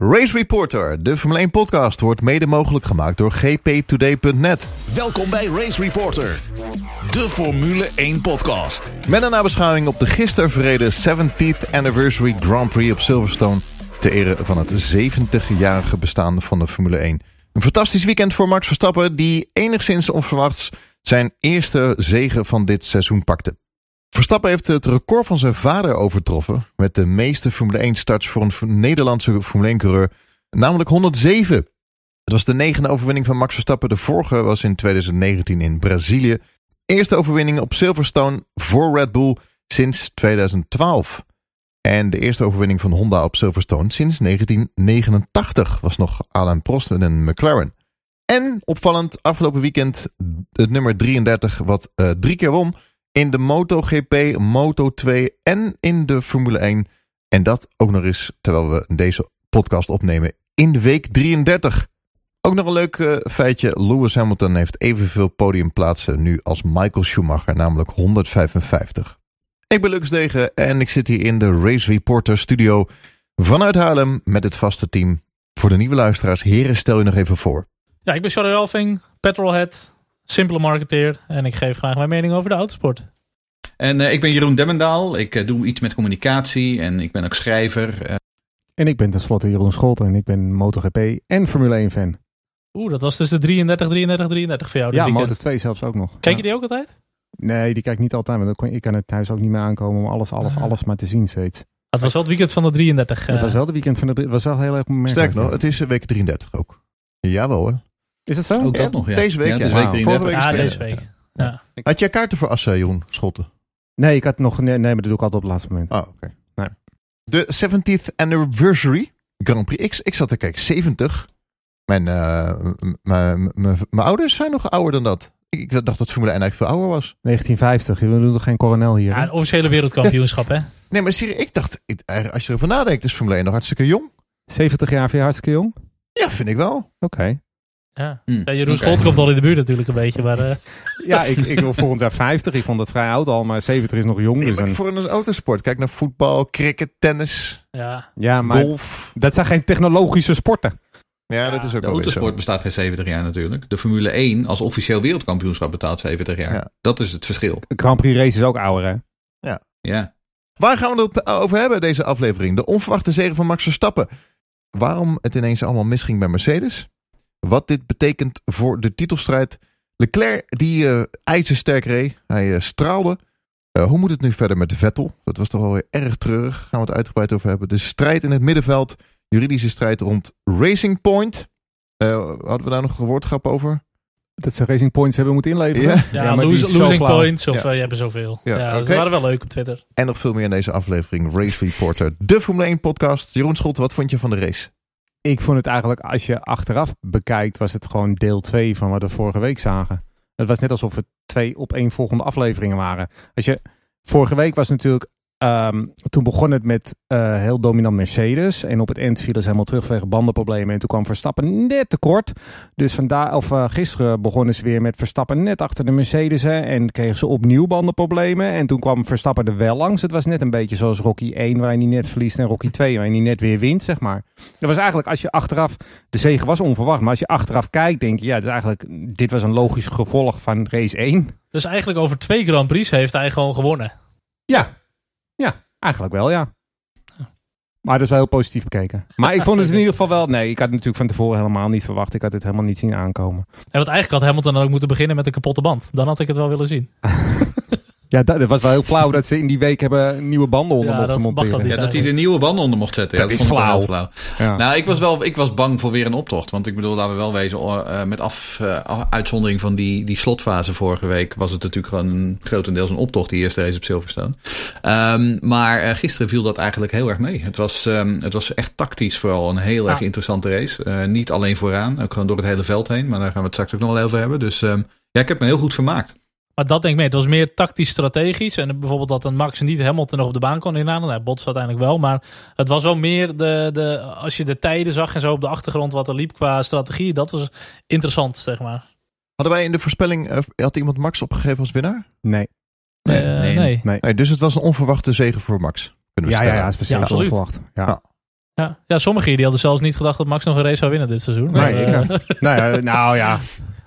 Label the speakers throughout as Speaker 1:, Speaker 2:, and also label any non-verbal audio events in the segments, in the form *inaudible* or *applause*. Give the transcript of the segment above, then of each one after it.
Speaker 1: Race Reporter, de Formule 1 podcast, wordt mede mogelijk gemaakt door gptoday.net.
Speaker 2: Welkom bij Race Reporter, de Formule 1 podcast.
Speaker 1: Met een nabeschouwing op de gisteren verreden 70th Anniversary Grand Prix op Silverstone... ter ere van het 70-jarige bestaan van de Formule 1. Een fantastisch weekend voor Max Verstappen, die enigszins onverwachts zijn eerste zegen van dit seizoen pakte. Verstappen heeft het record van zijn vader overtroffen met de meeste Formule 1 starts voor een Nederlandse Formule 1 coureur, namelijk 107. Het was de negende overwinning van Max Verstappen. De vorige was in 2019 in Brazilië. Eerste overwinning op Silverstone voor Red Bull sinds 2012. En de eerste overwinning van Honda op Silverstone sinds 1989 was nog Alain Prost met een McLaren. En opvallend, afgelopen weekend het nummer 33 wat uh, drie keer won in de MotoGP, Moto2 en in de Formule 1. En dat ook nog eens terwijl we deze podcast opnemen in week 33. Ook nog een leuk uh, feitje. Lewis Hamilton heeft evenveel podiumplaatsen nu als Michael Schumacher, namelijk 155. Ik ben Lux Degen en ik zit hier in de Race Reporter studio vanuit Haarlem met het vaste team. Voor de nieuwe luisteraars, heren, stel je nog even voor.
Speaker 3: Ja, ik ben Charlie Elving, petrolhead, simpele marketeer en ik geef graag mijn mening over de autosport.
Speaker 4: En uh, ik ben Jeroen Demmendaal. Ik uh, doe iets met communicatie en ik ben ook schrijver. Uh...
Speaker 5: En ik ben tenslotte Jeroen Scholten en ik ben MotoGP en Formule 1 fan.
Speaker 3: Oeh, dat was dus de 33, 33, 33 voor jou.
Speaker 5: Ja,
Speaker 3: weekend.
Speaker 5: Moto 2 zelfs ook nog.
Speaker 3: Kijk je die ook altijd?
Speaker 5: Nee, die kijk ik niet altijd, want ik kan het thuis ook niet meer aankomen om alles, alles, alles maar te zien steeds.
Speaker 3: Het was wel het weekend van de 33.
Speaker 5: Het was wel het weekend van de Het was wel heel erg
Speaker 1: Sterk nog, het is week 33 ook. Jawel hoor.
Speaker 5: Is dat zo?
Speaker 4: Ook dat nog, ja.
Speaker 1: Deze week,
Speaker 4: ja. Deze week 33.
Speaker 1: Week
Speaker 3: ja, deze week. Ja.
Speaker 1: Had jij kaarten voor Assen, Jeroen Schotten?
Speaker 5: Nee, ik had nog. Nee, nee, maar dat doe ik altijd op het laatste moment.
Speaker 1: Oh, oké. Okay. Nee. De 70th Anniversary Grand Prix. Ik, ik zat er, kijk, 70. Mijn, uh, mijn ouders zijn nog ouder dan dat. Ik dacht dat Formule 1 eigenlijk veel ouder was.
Speaker 5: 1950. We doen toch geen coronel hier?
Speaker 3: Ja, een officiële wereldkampioenschap, hè? *laughs*
Speaker 1: Nee, maar serieus, ik dacht, als je ervan nadenkt, is Formule 1 nog hartstikke jong.
Speaker 5: 70 jaar vind je hartstikke jong?
Speaker 1: Ja, vind ik wel.
Speaker 5: Oké. Okay.
Speaker 3: Ja. Mm, ja, Jeroen okay. Komt al in de buurt natuurlijk een beetje. Maar, uh... *laughs*
Speaker 5: ja, ik, ik wil volgend jaar 50. Ik vond dat vrij oud al, maar 70 is nog jong.
Speaker 1: Nee,
Speaker 5: dus een...
Speaker 1: voor een autosport. Kijk naar voetbal, cricket, tennis,
Speaker 3: ja.
Speaker 5: Ja, maar
Speaker 1: golf.
Speaker 5: Dat zijn geen technologische sporten.
Speaker 1: Ja, ja, dat is ook
Speaker 4: De autosport bestaat geen 70 jaar natuurlijk. De Formule 1 als officieel wereldkampioenschap bestaat 70 jaar. Ja. Dat is het verschil.
Speaker 5: De Grand Prix race is ook ouder, hè?
Speaker 1: Ja.
Speaker 4: ja.
Speaker 1: Waar gaan we het over hebben deze aflevering? De onverwachte zegen van Max Verstappen. Waarom het ineens allemaal misging bij Mercedes? Wat dit betekent voor de titelstrijd. Leclerc die uh, ijzersterk reed. Hij uh, straalde. Uh, hoe moet het nu verder met Vettel? Dat was toch wel weer erg treurig. Gaan we het uitgebreid over hebben. De strijd in het middenveld. Juridische strijd rond Racing Point. hadden we daar nog een woordgrap over?
Speaker 5: Dat ze Racing Points hebben moeten inleveren?
Speaker 3: Ja, ja, ja lose, losing points of ja. je hebt er zoveel. Ja, ja okay. dat waren wel leuk op Twitter.
Speaker 1: En nog veel meer in deze aflevering. Race Reporter, de Formule 1 podcast. Jeroen Scholte, wat vond je van de race?
Speaker 5: Ik vond het eigenlijk, als je achteraf bekijkt, was het gewoon deel 2 van wat we vorige week zagen. Het was net alsof het twee op één volgende afleveringen waren. Als je, vorige week was natuurlijk, um, toen begon het met uh, heel dominant Mercedes. En op het eind vielen ze helemaal terug vanwege bandenproblemen. En toen kwam Verstappen net tekort. Dus vandaar, of uh, gisteren begonnen ze weer met Verstappen net achter de Mercedes. En kregen ze opnieuw bandenproblemen. En toen kwam Verstappen er wel langs. Het was net een beetje zoals Rocky 1, waar hij niet net verliest. En Rocky 2, waar hij niet net weer wint, zeg maar. Dat was eigenlijk, als je achteraf, de zege was onverwacht. Maar als je achteraf kijkt, denk je, ja, dus eigenlijk, dit was een logisch gevolg van race 1.
Speaker 3: Dus eigenlijk over twee Grand Prix heeft hij gewoon gewonnen.
Speaker 5: Ja, ja, eigenlijk wel, ja. Maar dat is wel heel positief bekeken. Maar ik vond het in ieder geval wel... Nee, ik had het natuurlijk van tevoren helemaal niet verwacht. Ik had het helemaal niet zien aankomen.
Speaker 3: En want eigenlijk had Hamilton dan ook moeten beginnen met een kapotte band. Dan had ik het wel willen zien. *laughs*
Speaker 5: Ja, dat, dat was wel heel flauw dat ze in die week hebben nieuwe banden onder
Speaker 3: ja,
Speaker 5: mochten monteren.
Speaker 4: Ja, dat hij de nieuwe banden onder mocht zetten.
Speaker 5: Dat,
Speaker 4: ja,
Speaker 5: dat is flauw.
Speaker 4: flauw. Ja. Nou, ik was wel ik was bang voor weer een optocht. Want ik bedoel, laten we wel wezen, uh, met af, uh, uitzondering van die, die slotfase vorige week, was het natuurlijk gewoon grotendeels een optocht, die eerste race op Silverstone. Um, maar uh, gisteren viel dat eigenlijk heel erg mee. Het was, um, het was echt tactisch vooral een heel erg interessante race. niet alleen vooraan, ook gewoon door het hele veld heen. Maar daar gaan we het straks ook nog wel over hebben. Dus um, ja, ik heb me heel goed vermaakt.
Speaker 3: Maar dat denk ik mee. Het was meer tactisch-strategisch. En bijvoorbeeld dat een Max niet Hamilton nog op de baan kon inhalen. Hij botste uiteindelijk wel. Maar het was wel meer de, de... Als je de tijden zag en zo op de achtergrond wat er liep qua strategie. Dat was interessant, zeg maar.
Speaker 1: Hadden wij in de voorspelling... Uh, had iemand Max opgegeven als winnaar?
Speaker 5: Nee.
Speaker 3: Nee. Uh, nee.
Speaker 5: nee.
Speaker 1: nee. Dus het was een onverwachte zege voor Max. Kunnen we
Speaker 5: ja,
Speaker 1: stellen.
Speaker 5: ja, ja, het was ja, onverwacht. Ja. ja.
Speaker 3: Ja, ja sommigen die hadden zelfs niet gedacht dat Max nog een race zou winnen dit seizoen.
Speaker 5: Nee,
Speaker 3: Maar,
Speaker 5: ik,
Speaker 3: eh,
Speaker 5: eh, *laughs* nou, ja, nou ja,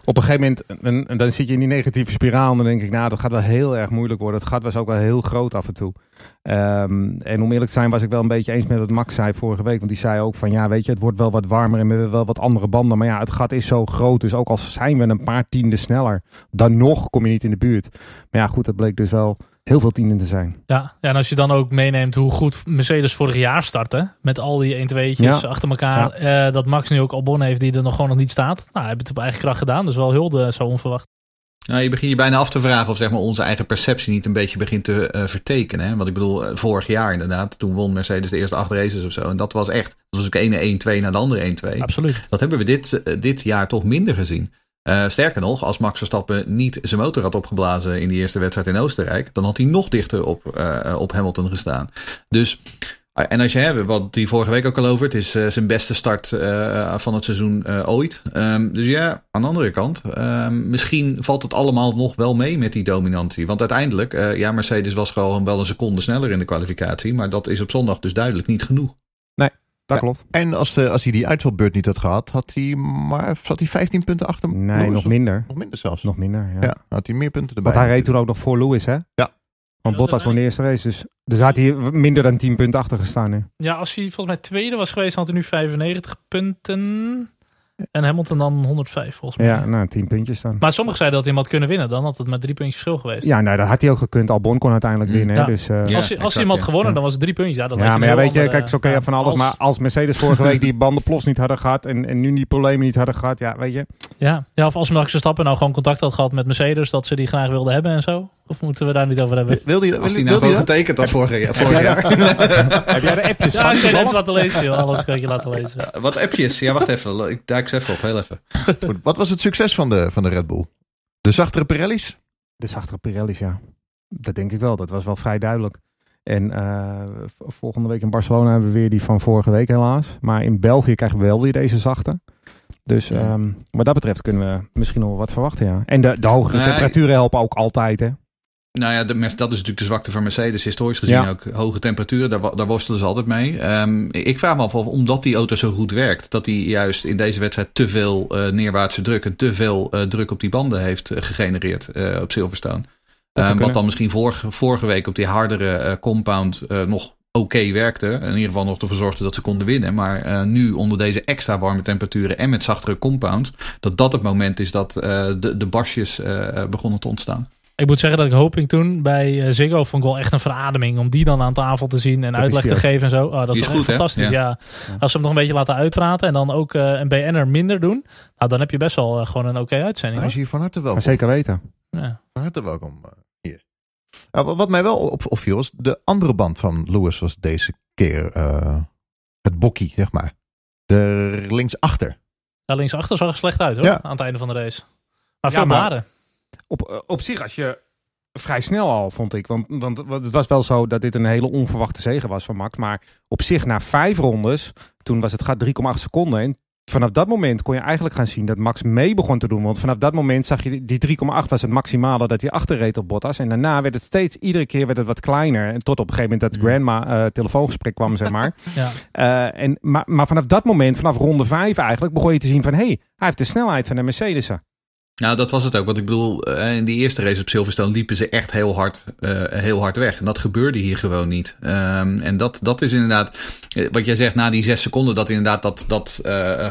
Speaker 5: op een gegeven moment, en, dan zit je in die negatieve spiraal. En dan denk ik, nou, dat gaat wel heel erg moeilijk worden. Het gat was ook wel heel groot af en toe. Ehm, en om eerlijk te zijn was ik wel een beetje eens met wat Max zei vorige week. Want die zei ook van, ja, weet je, het wordt wel wat warmer en we hebben wel wat andere banden. Maar ja, het gat is zo groot. Dus ook al zijn we een paar tienden sneller, dan nog kom je niet in de buurt. Maar ja, goed, dat bleek dus wel heel veel tienden te zijn.
Speaker 3: Ja, ja, en als je dan ook meeneemt hoe goed Mercedes vorig jaar startte. Met al die 1-2'tjes
Speaker 5: Ja.
Speaker 3: achter elkaar. eh, dat Max nu ook Albon heeft die er nog gewoon nog niet staat. Nou, hij heeft het op eigen kracht gedaan. Dus wel hulde zo onverwacht.
Speaker 4: Nou, je begint je bijna af te vragen of zeg maar, onze eigen perceptie niet een beetje begint te eh, vertekenen. Hè? Want ik bedoel, eh, vorig jaar inderdaad, toen won Mercedes de eerste acht races of zo. En dat was echt, dat was ook ene 1-2 naar de andere 1-2.
Speaker 3: Absoluut.
Speaker 4: Dat hebben we dit, eh, dit jaar toch minder gezien. Eh, sterker nog, als Max Verstappen niet zijn motor had opgeblazen in die eerste wedstrijd in Oostenrijk, dan had hij nog dichter op, eh, op Hamilton gestaan. Dus, eh, en als je hebt, wat die vorige week ook al over, het is zijn beste start van het seizoen ooit. Ehm, dus ja, aan de andere kant, ehm, misschien valt het allemaal nog wel mee met die dominantie. Want uiteindelijk, ja, Mercedes was gewoon wel een seconde sneller in de kwalificatie, maar dat is op zondag dus duidelijk niet genoeg.
Speaker 5: Dat
Speaker 1: Ja.
Speaker 5: klopt.
Speaker 1: En als, de, als hij die uitvalbeurt niet had gehad, had hij maar zat hij 15 punten achter
Speaker 5: Nee,
Speaker 1: Lewis,
Speaker 5: nog minder.
Speaker 1: Nog minder zelfs.
Speaker 5: Nog minder, ja.
Speaker 1: Ja, had hij meer punten erbij.
Speaker 5: Want hij reed toen ook nog voor Lewis, hè?
Speaker 1: Ja.
Speaker 5: Want Bottas won de eerste race. Dus, dus had hij minder dan 10 punten achter gestaan. Hè?
Speaker 3: Ja, als hij volgens mij tweede was geweest, had hij nu 95 punten. En Hamilton dan 105 volgens mij.
Speaker 5: Ja, nou, 10 puntjes dan.
Speaker 3: Maar sommigen zeiden dat hij hem had kunnen winnen. Dan had het met drie puntjes verschil geweest.
Speaker 5: Ja, nou, dat had hij ook gekund. Albon kon uiteindelijk
Speaker 4: Mm.
Speaker 5: winnen.
Speaker 3: Ja.
Speaker 5: Dus, eh,
Speaker 4: Ja.
Speaker 3: als hij, als
Speaker 4: exact,
Speaker 3: hij hem had
Speaker 4: ja.
Speaker 3: gewonnen,
Speaker 5: Ja.
Speaker 3: dan was het drie puntjes. Ja, had
Speaker 5: ja,
Speaker 3: je
Speaker 5: maar ja, weet je, kijk, zo kun je van alles.
Speaker 3: als-
Speaker 5: Maar als Mercedes vorige week die bandenplos niet hadden gehad en, en nu die problemen niet hadden gehad, ja, weet je.
Speaker 3: Ja, ja of als Max Verstappen nou gewoon contact had gehad met Mercedes, dat ze die graag wilden hebben en zo. Of moeten we daar niet over hebben?
Speaker 1: Wilde je,
Speaker 4: Als
Speaker 1: wil,
Speaker 4: hij nou
Speaker 1: wilde je
Speaker 4: gewoon
Speaker 1: dat?
Speaker 4: getekend had vorig jaar. *laughs* Vorig
Speaker 5: jij
Speaker 4: jaar. *laughs*
Speaker 5: Heb jij de appjes
Speaker 3: Ja,
Speaker 5: van?
Speaker 3: ik kan je even laten lezen, joh. Alles kan ik je laten lezen.
Speaker 4: Wat appjes? Ja, wacht even. Ik duik ze even op. Heel even. *laughs*
Speaker 1: Goed, Wat was het succes van de, van de Red Bull? De zachtere Pirelli's?
Speaker 5: De zachtere Pirelli's, ja. Dat denk ik wel. Dat was wel vrij duidelijk. En eh, volgende week in Barcelona hebben we weer die van vorige week helaas. Maar in België krijgen we wel weer deze zachte. Dus
Speaker 4: Ja.
Speaker 5: ehm, wat dat betreft kunnen we misschien nog wel wat verwachten, ja. En de, de hogere
Speaker 4: Nee.
Speaker 5: temperaturen helpen ook altijd, hè.
Speaker 4: Nou ja, de, dat is natuurlijk de zwakte van Mercedes. Historisch gezien
Speaker 5: Ja.
Speaker 4: ook hoge temperaturen. Daar, daar worstelen ze altijd mee. Ehm, ik vraag me af of omdat die auto zo goed werkt. Dat hij juist in deze wedstrijd te veel eh, neerwaartse druk. En te veel eh, druk op die banden heeft eh, gegenereerd op Silverstone. Ehm, wat dan misschien vorige, vorige week op die hardere compound nog oké werkte. In ieder geval nog ervoor zorgde dat ze konden winnen. Maar nu onder deze extra warme temperaturen en met zachtere compound. Dat dat het moment is dat de, de barsjes eh, begonnen te ontstaan.
Speaker 3: Ik moet zeggen dat ik hoping toen bij eh, Ziggo vond ik wel echt een verademing. Om die dan aan tafel te zien en uitleg te
Speaker 5: ook.
Speaker 3: geven en zo. Oh, dat is, echt
Speaker 4: goed, hè?
Speaker 3: fantastisch. Ja.
Speaker 4: Ja.
Speaker 3: Als ze hem nog een beetje laten uitpraten en dan ook eh, een BN'er minder doen. Nou, dan heb je best wel eh, gewoon een oké uitzending.
Speaker 1: Hij is hier van harte
Speaker 5: Maar
Speaker 1: welkom.
Speaker 5: zeker weten.
Speaker 3: Ja.
Speaker 1: Van harte welkom eh, hier. Nou, wat- mij wel op, opviel was, de andere band van Lewis was deze keer eh, het bokkie, zeg maar. De linksachter.
Speaker 3: Ja, linksachter zag er slecht uit hoor,
Speaker 1: Ja.
Speaker 3: aan het einde van de race. Maar
Speaker 5: Ja,
Speaker 3: veel
Speaker 5: maar-
Speaker 3: blaren.
Speaker 5: Op, eh, op zich, als je vrij snel al, vond ik. Want, want het was wel zo dat dit een hele onverwachte zege was van Max. Maar op zich, na vijf rondes, toen was het gaat 3,8 seconden. En vanaf dat moment kon je eigenlijk gaan zien dat Max mee begon te doen. Want vanaf dat moment zag je, die 3,8 was het maximale dat hij achterreed op Bottas. En daarna werd het steeds, iedere keer werd het wat kleiner. En tot op een gegeven moment dat grandma eh, telefoongesprek kwam, zeg maar. *laughs*
Speaker 3: Ja.
Speaker 5: Eh, en, maar, maar vanaf dat moment, vanaf ronde 5 eigenlijk, begon je te zien van... hé, hey, hij heeft de snelheid van de Mercedes'en.
Speaker 4: Nou, dat was het ook. Want ik bedoel, eh, in die eerste race op Silverstone liepen ze echt heel hard, eh, heel hard weg. En dat gebeurde hier gewoon niet. Ehm, en dat, dat is inderdaad, eh, wat jij zegt, na die zes seconden, dat inderdaad dat, dat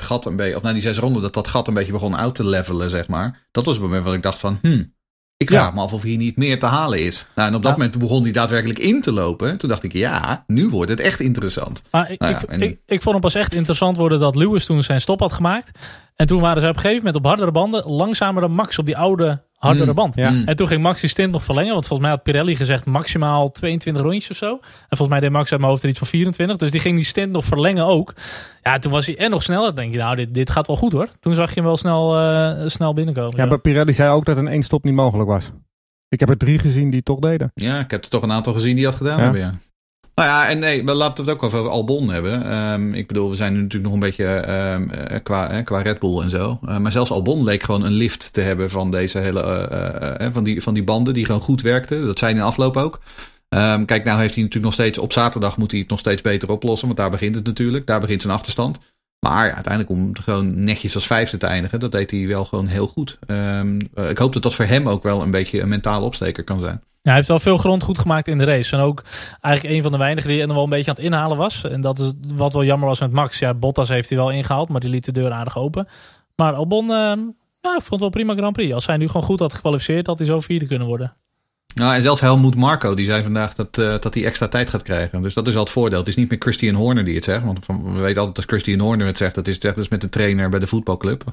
Speaker 4: gat een beetje, of na die zes ronden, dat dat gat een beetje begon uit te levelen, zeg maar. Dat was het moment wat ik dacht van, hmm, ik vraag
Speaker 5: Ja.
Speaker 4: me af of hier niet meer te halen is. Nou, en op dat
Speaker 3: Ja.
Speaker 4: moment begon hij daadwerkelijk in te lopen. Toen dacht ik, ja, nu wordt het echt interessant.
Speaker 3: Maar ik,
Speaker 4: Nou ja,
Speaker 3: ik,
Speaker 4: en-
Speaker 3: ik, ik vond hem pas echt interessant worden dat Lewis toen zijn stop had gemaakt. En toen waren ze op een gegeven moment op hardere banden langzamer dan Max op die oude hardere
Speaker 4: Mm,
Speaker 3: band.
Speaker 5: ja.
Speaker 4: Mm.
Speaker 3: En toen ging Max die stint nog verlengen. Want volgens mij had Pirelli gezegd maximaal 22 rondjes of zo. En volgens mij deed Max uit mijn hoofd er iets van 24. Dus die ging die stint nog verlengen ook. Ja, toen was hij en nog sneller. Dan denk je, nou, dit, dit gaat wel goed hoor. Toen zag je hem wel snel, eh, snel binnenkomen.
Speaker 5: Ja,
Speaker 3: zo.
Speaker 5: maar Pirelli zei ook dat een één stop niet mogelijk was. Ik heb er drie gezien die het toch deden.
Speaker 4: Ja, ik heb er toch een aantal gezien die dat gedaan
Speaker 5: Ja.
Speaker 4: hebben, ja. Nou ja, en nee, we laten het ook over Albon hebben. Ehm, ik bedoel, we zijn nu natuurlijk nog een beetje ehm, eh, qua, qua Red Bull en zo. Eh, maar zelfs Albon leek gewoon een lift te hebben van deze hele, eh, van, die, van die banden die gewoon goed werkten. Dat hij in afloop ook. Ehm, kijk, nou heeft hij natuurlijk nog steeds op zaterdag moet hij het nog steeds beter oplossen. Want daar begint het natuurlijk. Daar begint zijn achterstand. Maar uiteindelijk om gewoon netjes als vijfde te eindigen, dat deed hij wel gewoon heel goed. Um, ik hoop dat dat voor hem ook wel een beetje een mentale opsteker kan zijn.
Speaker 3: Hij heeft wel veel grond goed gemaakt in de race. En ook eigenlijk een van de weinigen die er wel een beetje aan het inhalen was. En dat is wat wel jammer was met Max. Ja, Bottas heeft hij wel ingehaald, maar die liet de deur aardig open. Maar Albon, uh, nou, ik vond het wel prima Grand Prix. Als hij nu gewoon goed had gekwalificeerd, had hij zo vierde kunnen worden.
Speaker 4: Nou, en zelfs Helmoet Marco, die zei vandaag dat, uh, dat hij extra tijd gaat krijgen. Dus dat is al het voordeel. Het is niet meer Christian Horner die het zegt. Want we weten altijd als Christian Horner het zegt, dat is, dat is met de trainer bij de voetbalclub.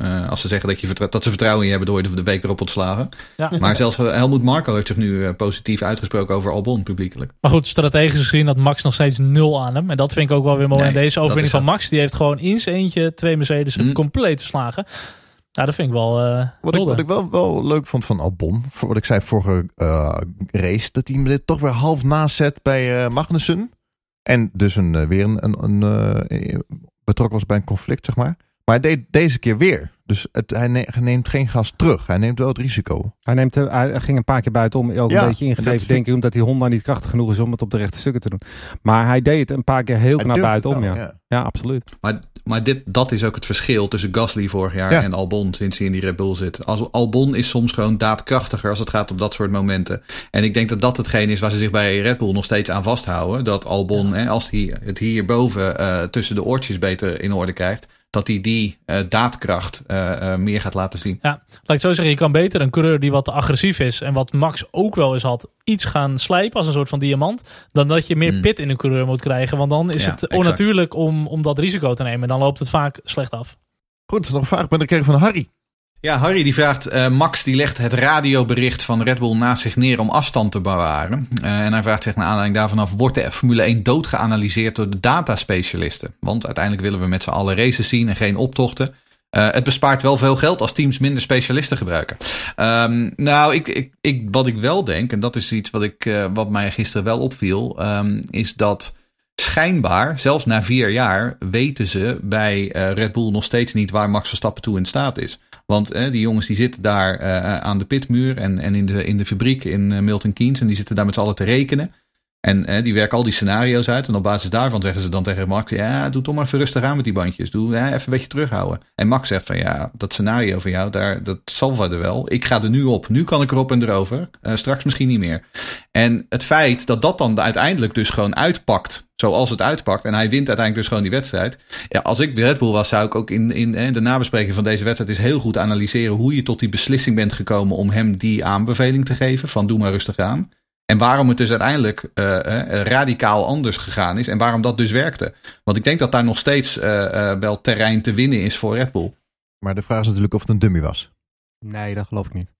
Speaker 4: Uh, als ze zeggen dat, je dat ze vertrouwen in je hebben, door je de week erop ontslagen. Ja. Maar zelfs Helmoet Marco heeft zich nu uh, positief uitgesproken over Albon publiekelijk.
Speaker 3: Maar goed, strategisch gezien had Max nog steeds nul aan hem. En dat vind ik ook wel weer mooi nee, in deze overwinning van Max. Die heeft gewoon in zijn eentje twee Mercedes mm. compleet verslagen. Nou, dat vind ik wel. Uh,
Speaker 1: wat, ik, wat ik wel, wel leuk vond van Albon, voor wat ik zei vorige uh, race, dat hij dit toch weer half nazet bij uh, Magnussen. En dus een, weer een, een, een betrokken was bij een conflict, zeg maar. Maar hij deed deze keer weer. Dus het, hij neemt geen gas terug. Hij neemt wel het risico.
Speaker 5: Hij, neemt, hij ging een paar keer buitenom. Ook een beetje ingegeven, denk ik. Omdat die Honda niet krachtig genoeg is om het op de rechte stukken te doen. Maar hij deed het een paar keer heel naar buitenom. Ja. ja. Ja. absoluut.
Speaker 4: Maar, maar dit, dat is ook het verschil tussen Gasly vorig jaar en Albon. Sinds hij in die Red Bull zit. Als, Albon is soms gewoon daadkrachtiger als het gaat op dat soort momenten. En ik denk dat dat hetgeen is waar ze zich bij Red Bull nog steeds aan vasthouden. Dat Albon, hè, als hij het hierboven uh, tussen de oortjes beter in orde krijgt dat hij die uh, daadkracht uh, uh, meer gaat laten zien.
Speaker 3: Ja, laat ik zo zeggen, je kan beter een coureur die wat agressief is en wat Max ook wel eens had, iets gaan slijpen als een soort van diamant, dan dat je meer mm. pit in een coureur moet krijgen. Want dan is ja, het exact. onnatuurlijk om, om dat risico te nemen. En dan loopt het vaak slecht af.
Speaker 1: Goed, nog een vraag ben ik van Harry.
Speaker 4: Ja, Harry die vraagt, uh, Max die legt het radiobericht van Red Bull naast zich neer om afstand te bewaren. Uh, en hij vraagt zich naar aanleiding daarvan af, wordt de Formule 1 dood geanalyseerd door de dataspecialisten? Want uiteindelijk willen we met z'n allen races zien en geen optochten. Uh, het bespaart wel veel geld als teams minder specialisten gebruiken. Um, nou, ik, ik, ik, wat ik wel denk, en dat is iets wat, ik, wat mij gisteren wel opviel, um, is dat schijnbaar, zelfs na vier jaar, weten ze bij Red Bull nog steeds niet waar Max Verstappen toe in staat is. Want eh, die jongens die zitten daar uh, aan de pitmuur en, en in, de, in de fabriek in uh, Milton Keynes. En die zitten daar met z'n allen te rekenen. En die werken al die scenario's uit. En op basis daarvan zeggen ze dan tegen Max: Ja, doe toch maar even rustig aan met die bandjes. Doe even een beetje terughouden. En Max zegt van ja, dat scenario van jou, daar, dat zal er wel. Ik ga er nu op. Nu kan ik erop en erover. straks misschien niet meer. En het feit dat dat dan uiteindelijk dus gewoon uitpakt zoals het uitpakt. En hij wint uiteindelijk dus gewoon die wedstrijd. Ja, als ik de Red Bull was, zou ik ook in, in de nabespreking van deze wedstrijd is heel goed analyseren hoe je tot die beslissing bent gekomen om hem die aanbeveling te geven van doe maar rustig aan. En waarom het dus uiteindelijk uh, uh, radicaal anders gegaan is en waarom dat dus werkte. Want ik denk dat daar nog steeds uh, wel terrein te winnen is voor Red Bull.
Speaker 1: Maar de vraag is natuurlijk of het een dummy was.
Speaker 5: Nee, dat geloof ik niet.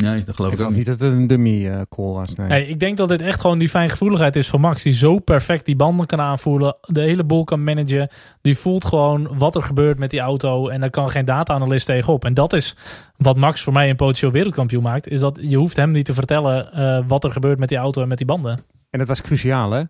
Speaker 4: Nee, dat geloof ik,
Speaker 5: ik
Speaker 4: ook
Speaker 5: niet. dat het een dummy uh, call was. Nee.
Speaker 3: nee. ik denk dat dit echt gewoon die fijngevoeligheid is van Max. Die zo perfect die banden kan aanvoelen. De hele boel kan managen. Die voelt gewoon wat er gebeurt met die auto. En daar kan geen data-analyst tegenop. En dat is wat Max voor mij een potentieel wereldkampioen maakt. Is dat je hoeft hem niet te vertellen uh, wat er gebeurt met die auto en met die banden.
Speaker 5: En dat was cruciaal hè.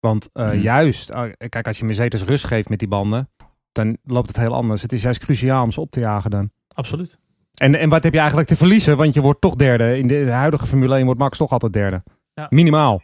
Speaker 5: Want uh, hmm. juist, kijk als je Mercedes rust geeft met die banden. Dan loopt het heel anders. Het is juist cruciaal om ze op te jagen dan.
Speaker 3: Absoluut.
Speaker 5: En, en wat heb je eigenlijk te verliezen? Want je wordt toch derde. In de huidige Formule 1 wordt Max toch altijd derde. Ja. Minimaal.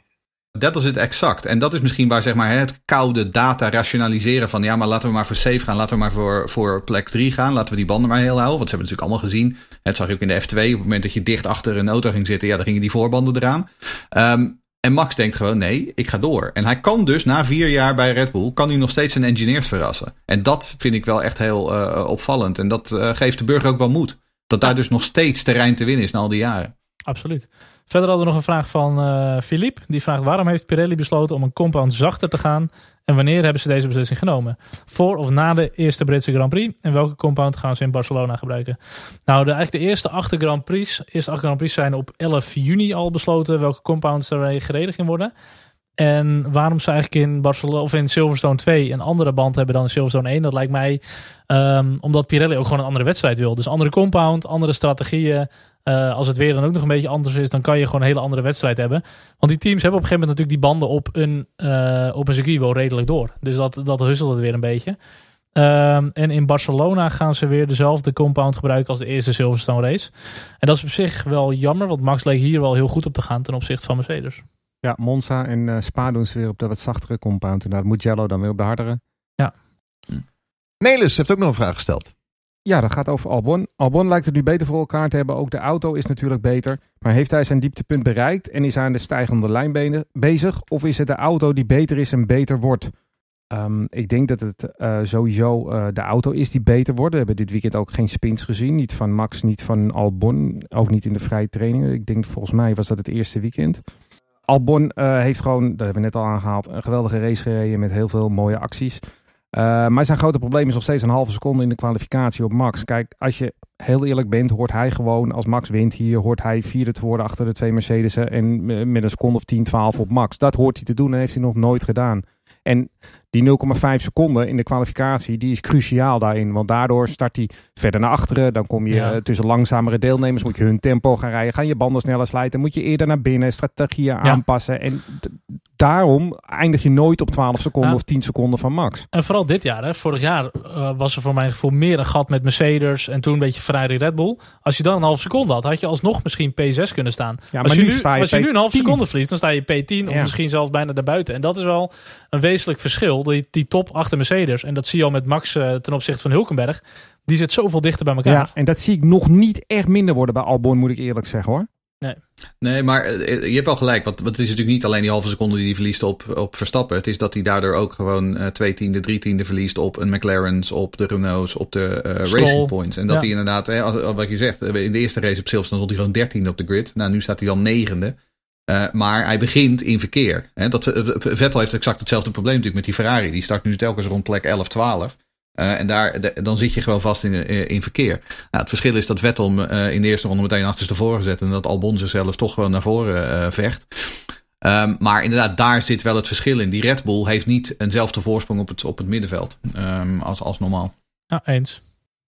Speaker 4: Dat is het exact. En dat is misschien waar zeg maar, het koude data rationaliseren van ja, maar laten we maar voor safe gaan. Laten we maar voor, voor plek 3 gaan. Laten we die banden maar heel houden. Want ze hebben natuurlijk allemaal gezien. Het zag je ook in de F2. Op het moment dat je dicht achter een auto ging zitten, ja, dan gingen die voorbanden eraan. Um, en Max denkt gewoon, nee, ik ga door. En hij kan dus na vier jaar bij Red Bull, kan hij nog steeds zijn engineers verrassen. En dat vind ik wel echt heel uh, opvallend. En dat uh, geeft de burger ook wel moed. Dat daar dus nog steeds terrein te winnen is na al die jaren.
Speaker 3: Absoluut. Verder hadden we nog een vraag van uh, Philippe. Die vraagt waarom heeft Pirelli besloten om een compound zachter te gaan? En wanneer hebben ze deze beslissing genomen? Voor of na de eerste Britse Grand Prix? En welke compound gaan ze in Barcelona gebruiken? Nou, de, eigenlijk de eerste acht Grand Prix, eerste acht Grand Prix zijn op 11 juni al besloten welke compounds er gereden gaan worden. En waarom ze eigenlijk in Barcelona of in Silverstone 2 een andere band hebben dan in Silverstone 1, dat lijkt mij um, omdat Pirelli ook gewoon een andere wedstrijd wil. Dus andere compound, andere strategieën. Uh, als het weer dan ook nog een beetje anders is, dan kan je gewoon een hele andere wedstrijd hebben. Want die teams hebben op een gegeven moment natuurlijk die banden op een, uh, op een circuit wel redelijk door. Dus dat, dat husselt het weer een beetje. Um, en in Barcelona gaan ze weer dezelfde compound gebruiken als de eerste Silverstone race. En dat is op zich wel jammer, want Max leek hier wel heel goed op te gaan ten opzichte van Mercedes.
Speaker 5: Ja, Monza en uh, Spa doen ze weer op de wat zachtere compound. En daar moet Jello dan weer op de hardere.
Speaker 1: Nelis heeft ook nog een vraag gesteld.
Speaker 5: Ja, dat gaat over Albon. Albon lijkt het nu beter voor elkaar te hebben. Ook de auto is natuurlijk beter. Maar heeft hij zijn dieptepunt bereikt en is hij aan de stijgende lijn bezig? Of is het de auto die beter is en beter wordt? Um, ik denk dat het uh, sowieso uh, de auto is die beter wordt. We hebben dit weekend ook geen spins gezien. Niet van Max, niet van Albon. Ook niet in de vrije trainingen. Ik denk volgens mij was dat het eerste weekend. Albon uh, heeft gewoon, dat hebben we net al aangehaald, een geweldige race gereden met heel veel mooie acties. Uh, maar zijn grote probleem is nog steeds een halve seconde in de kwalificatie op Max. Kijk, als je heel eerlijk bent, hoort hij gewoon, als Max wint hier, hoort hij vierde te worden achter de twee Mercedes'en en met een seconde of 10, 12 op Max. Dat hoort hij te doen en heeft hij nog nooit gedaan. En die 0,5 seconden in de kwalificatie, die is cruciaal daarin. Want daardoor start hij verder naar achteren. Dan kom je ja. uh, tussen langzamere deelnemers, moet je hun tempo gaan rijden. Gaan je banden sneller slijten, moet je eerder naar binnen, strategieën ja. aanpassen. En daarom eindig je nooit op 12 seconden ja. of 10 seconden van max.
Speaker 3: En vooral dit jaar, hè. vorig jaar uh, was er voor mijn gevoel meer een gat met Mercedes en toen een beetje Ferrari Red Bull. Als je dan een half seconde had, had je alsnog misschien P6 kunnen staan.
Speaker 5: Ja,
Speaker 3: als
Speaker 5: maar
Speaker 3: je
Speaker 5: nu
Speaker 3: nu,
Speaker 5: sta je
Speaker 3: als je nu een half
Speaker 5: P10.
Speaker 3: seconde verliest, dan sta je P10 of misschien zelfs bijna daarbuiten. En dat is wel een wezenlijk verschil. Die, die top achter Mercedes, en dat zie je al met Max uh, ten opzichte van Hulkenberg, die zit zoveel dichter bij elkaar.
Speaker 5: Ja, en dat zie ik nog niet echt minder worden bij Albon, moet ik eerlijk zeggen hoor.
Speaker 4: Nee, maar eh, je hebt wel gelijk. Want, want het is natuurlijk niet alleen die halve seconde die hij verliest op, op Verstappen. Het is dat hij daardoor ook gewoon uh, twee tiende, drie tiende verliest op een McLaren's, op de Renault's, op de uh, Racing Points. En dat
Speaker 3: Ja.
Speaker 4: hij inderdaad, hè, als, wat je zegt, in de eerste race op Silverstone stond hij gewoon dertiende op de grid. Nou, nu staat hij dan negende. Uh, maar hij begint in verkeer. Hè, dat, uh, Vettel heeft exact hetzelfde probleem natuurlijk met die Ferrari. Die start nu telkens rond plek 11, 12. Uh, en daar, de, dan zit je gewoon vast in, in verkeer. Nou, het verschil is dat Vettel hem uh, in de eerste ronde meteen achterstevoren gezet. En dat Albon zichzelf toch gewoon naar voren vecht. Um, maar inderdaad, daar zit wel het verschil in. Die Red Bull heeft niet eenzelfde voorsprong op het, op het middenveld um, als, als normaal.
Speaker 3: Ja, eens.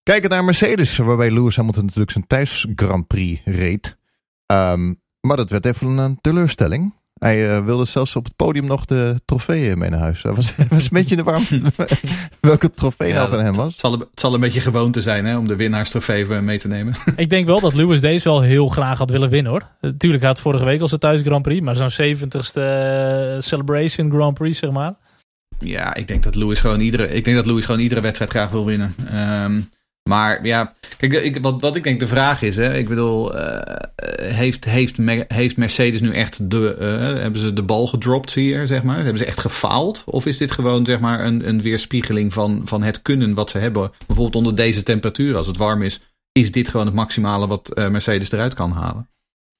Speaker 1: Kijken naar Mercedes, waarbij Lewis Hamilton natuurlijk zijn thuis Grand Prix reed. Um, maar dat werd even een teleurstelling. Hij uh, wilde zelfs op het podium nog de trofeeën mee naar huis. Hij was, *laughs* was een beetje in de warmte *laughs* welke trofee nou van hem was.
Speaker 4: Het zal, het zal een beetje gewoonte zijn hè, om de winnaarstrofee mee te nemen. *laughs*
Speaker 3: Ik denk wel dat Lewis deze wel heel graag had willen winnen hoor. Natuurlijk had vorige week al zijn thuis Grand Prix. Maar zo'n 70ste Celebration Grand Prix zeg maar.
Speaker 4: Ja, ik denk dat Lewis gewoon iedere, ik denk dat Lewis gewoon iedere wedstrijd graag wil winnen. Um, maar ja, kijk, ik, wat, wat ik denk de vraag is, hè, ik bedoel, uh, heeft, heeft, heeft Mercedes nu echt de, uh, hebben ze de bal gedropt hier, zeg maar? Hebben ze echt gefaald? Of is dit gewoon, zeg maar, een, een weerspiegeling van, van het kunnen wat ze hebben? Bijvoorbeeld onder deze temperatuur, als het warm is, is dit gewoon het maximale wat uh, Mercedes eruit kan halen?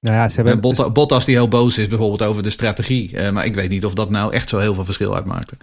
Speaker 5: Nou ja, ze hebben...
Speaker 4: Bottas, Bottas die heel boos is bijvoorbeeld over de strategie. Maar ik weet niet of dat nou echt zo heel veel verschil uitmaakte.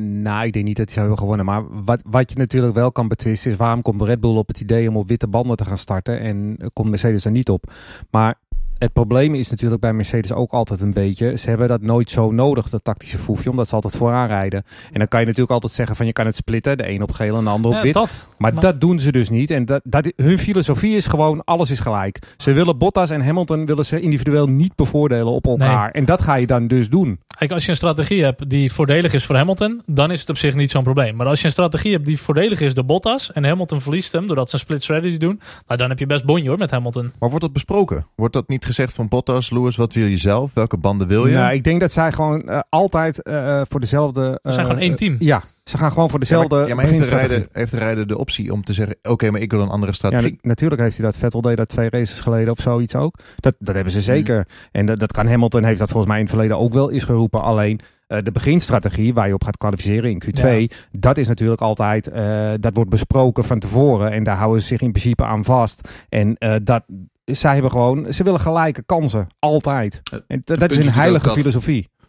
Speaker 5: Nou, ik denk niet dat hij zou hebben gewonnen. Maar wat, wat je natuurlijk wel kan betwisten is... waarom komt Red Bull op het idee om op witte banden te gaan starten... en komt Mercedes er niet op. Maar het probleem is natuurlijk bij Mercedes ook altijd een beetje... ze hebben dat nooit zo nodig, dat tactische foefje... omdat ze altijd vooraan rijden. En dan kan je natuurlijk altijd zeggen van... je kan het splitten, de een op geel en de ander op
Speaker 3: Ja,
Speaker 5: wit.
Speaker 3: dat.
Speaker 5: Maar,
Speaker 3: Maar-
Speaker 5: dat doen ze dus niet. En dat, dat, hun filosofie is gewoon, alles is gelijk. Ze willen Bottas en Hamilton willen ze individueel niet bevoordelen op elkaar. En dat ga je dan dus doen.
Speaker 3: Kijk, als je een strategie hebt die voordelig is voor Hamilton, dan is het op zich niet zo'n probleem. Maar als je een strategie hebt die voordelig is door Bottas en Hamilton verliest hem doordat ze een split strategy doen, nou, dan heb je best bonje hoor met Hamilton.
Speaker 1: Maar wordt dat besproken? Wordt dat niet gezegd van Bottas, Lewis, wat wil je zelf? Welke banden wil je?
Speaker 5: Nou, ik denk dat zij gewoon eh, altijd eh, voor dezelfde...
Speaker 3: We zijn
Speaker 5: eh,
Speaker 3: gewoon één team.
Speaker 5: Ja, ze gaan gewoon voor
Speaker 1: Ja,
Speaker 5: dezelfde
Speaker 1: maar, ja, maar heeft, de rijder, heeft de rijder de optie om te zeggen... oké, maar ik wil een andere
Speaker 5: Ja,
Speaker 1: strategie.
Speaker 5: na- natuurlijk heeft hij dat. Vettel deed dat twee races geleden of zoiets ook. Dat, dat hebben
Speaker 1: Mhm.
Speaker 5: ze zeker. En dat, dat kan Hamilton, heeft dat volgens mij in het verleden ook wel eens geroepen. Alleen eh, de beginstrategie waar je op gaat kwalificeren in Q2, dat is natuurlijk altijd, eh, dat wordt besproken van tevoren. En daar houden ze zich in principe aan vast. En eh, dat, zij hebben gewoon, ze willen gelijke kansen. Altijd. En dat, is een heilige
Speaker 4: ook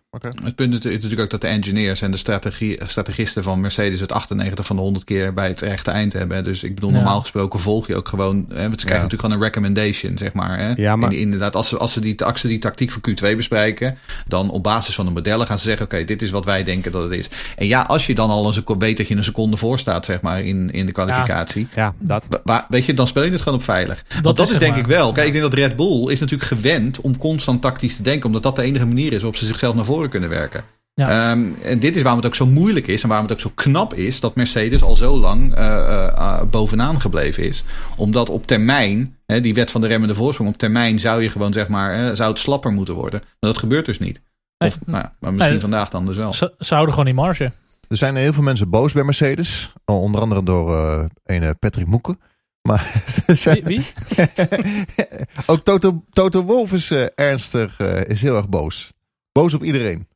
Speaker 4: dat-. Het punt is natuurlijk ook dat de engineers en de strategie, strategisten van Mercedes het 98 van de 100 keer bij het rechte eind hebben. Dus ik bedoel,
Speaker 3: Ja.
Speaker 4: normaal gesproken volg je ook gewoon, hè, want ze krijgen
Speaker 1: Ja.
Speaker 4: natuurlijk gewoon een recommendation, zeg maar. Hè.
Speaker 5: Ja, maar-
Speaker 4: En inderdaad, als ze, als, ze die, als ze die tactiek voor Q2 bespreken, dan op basis van de modellen gaan ze zeggen, oké, dit is wat wij denken dat het is. En ja, als je dan al een seconde, weet dat je een seconde voor staat, zeg maar, in, in de kwalificatie.
Speaker 5: Ja, dat.
Speaker 4: Wa- wa- weet je, dan speel je het gewoon op veilig. Want dat,
Speaker 3: is
Speaker 4: denk
Speaker 3: maar.
Speaker 4: ik wel. Kijk, ik denk dat Red Bull is natuurlijk gewend om constant tactisch te denken. Omdat dat de enige manier is waarop ze zichzelf naar voren kunnen werken.
Speaker 3: Ja.
Speaker 4: Ehm, en dit is waarom het ook zo moeilijk is en waarom het ook zo knap is dat Mercedes al zo lang eh, eh, eh, bovenaan gebleven is. Omdat op termijn, hè, die wet van de remmende voorsprong, op termijn zou je gewoon zeg maar, zou het slapper moeten worden. Maar dat gebeurt dus niet.
Speaker 3: Nee,
Speaker 4: Of, nou, ja, maar misschien
Speaker 3: Nee.
Speaker 4: vandaag dan dus wel.
Speaker 3: Ze, ze houden gewoon die marge.
Speaker 1: Er zijn heel veel mensen boos bij Mercedes. Onder andere door eh een Patrick Moeken. Maar *laughs* zijn-
Speaker 3: Wie? wie? *laughs*
Speaker 1: ook Toto, Toto Wolf is eh, ernstig, eh, is heel erg boos. Boos op iedereen.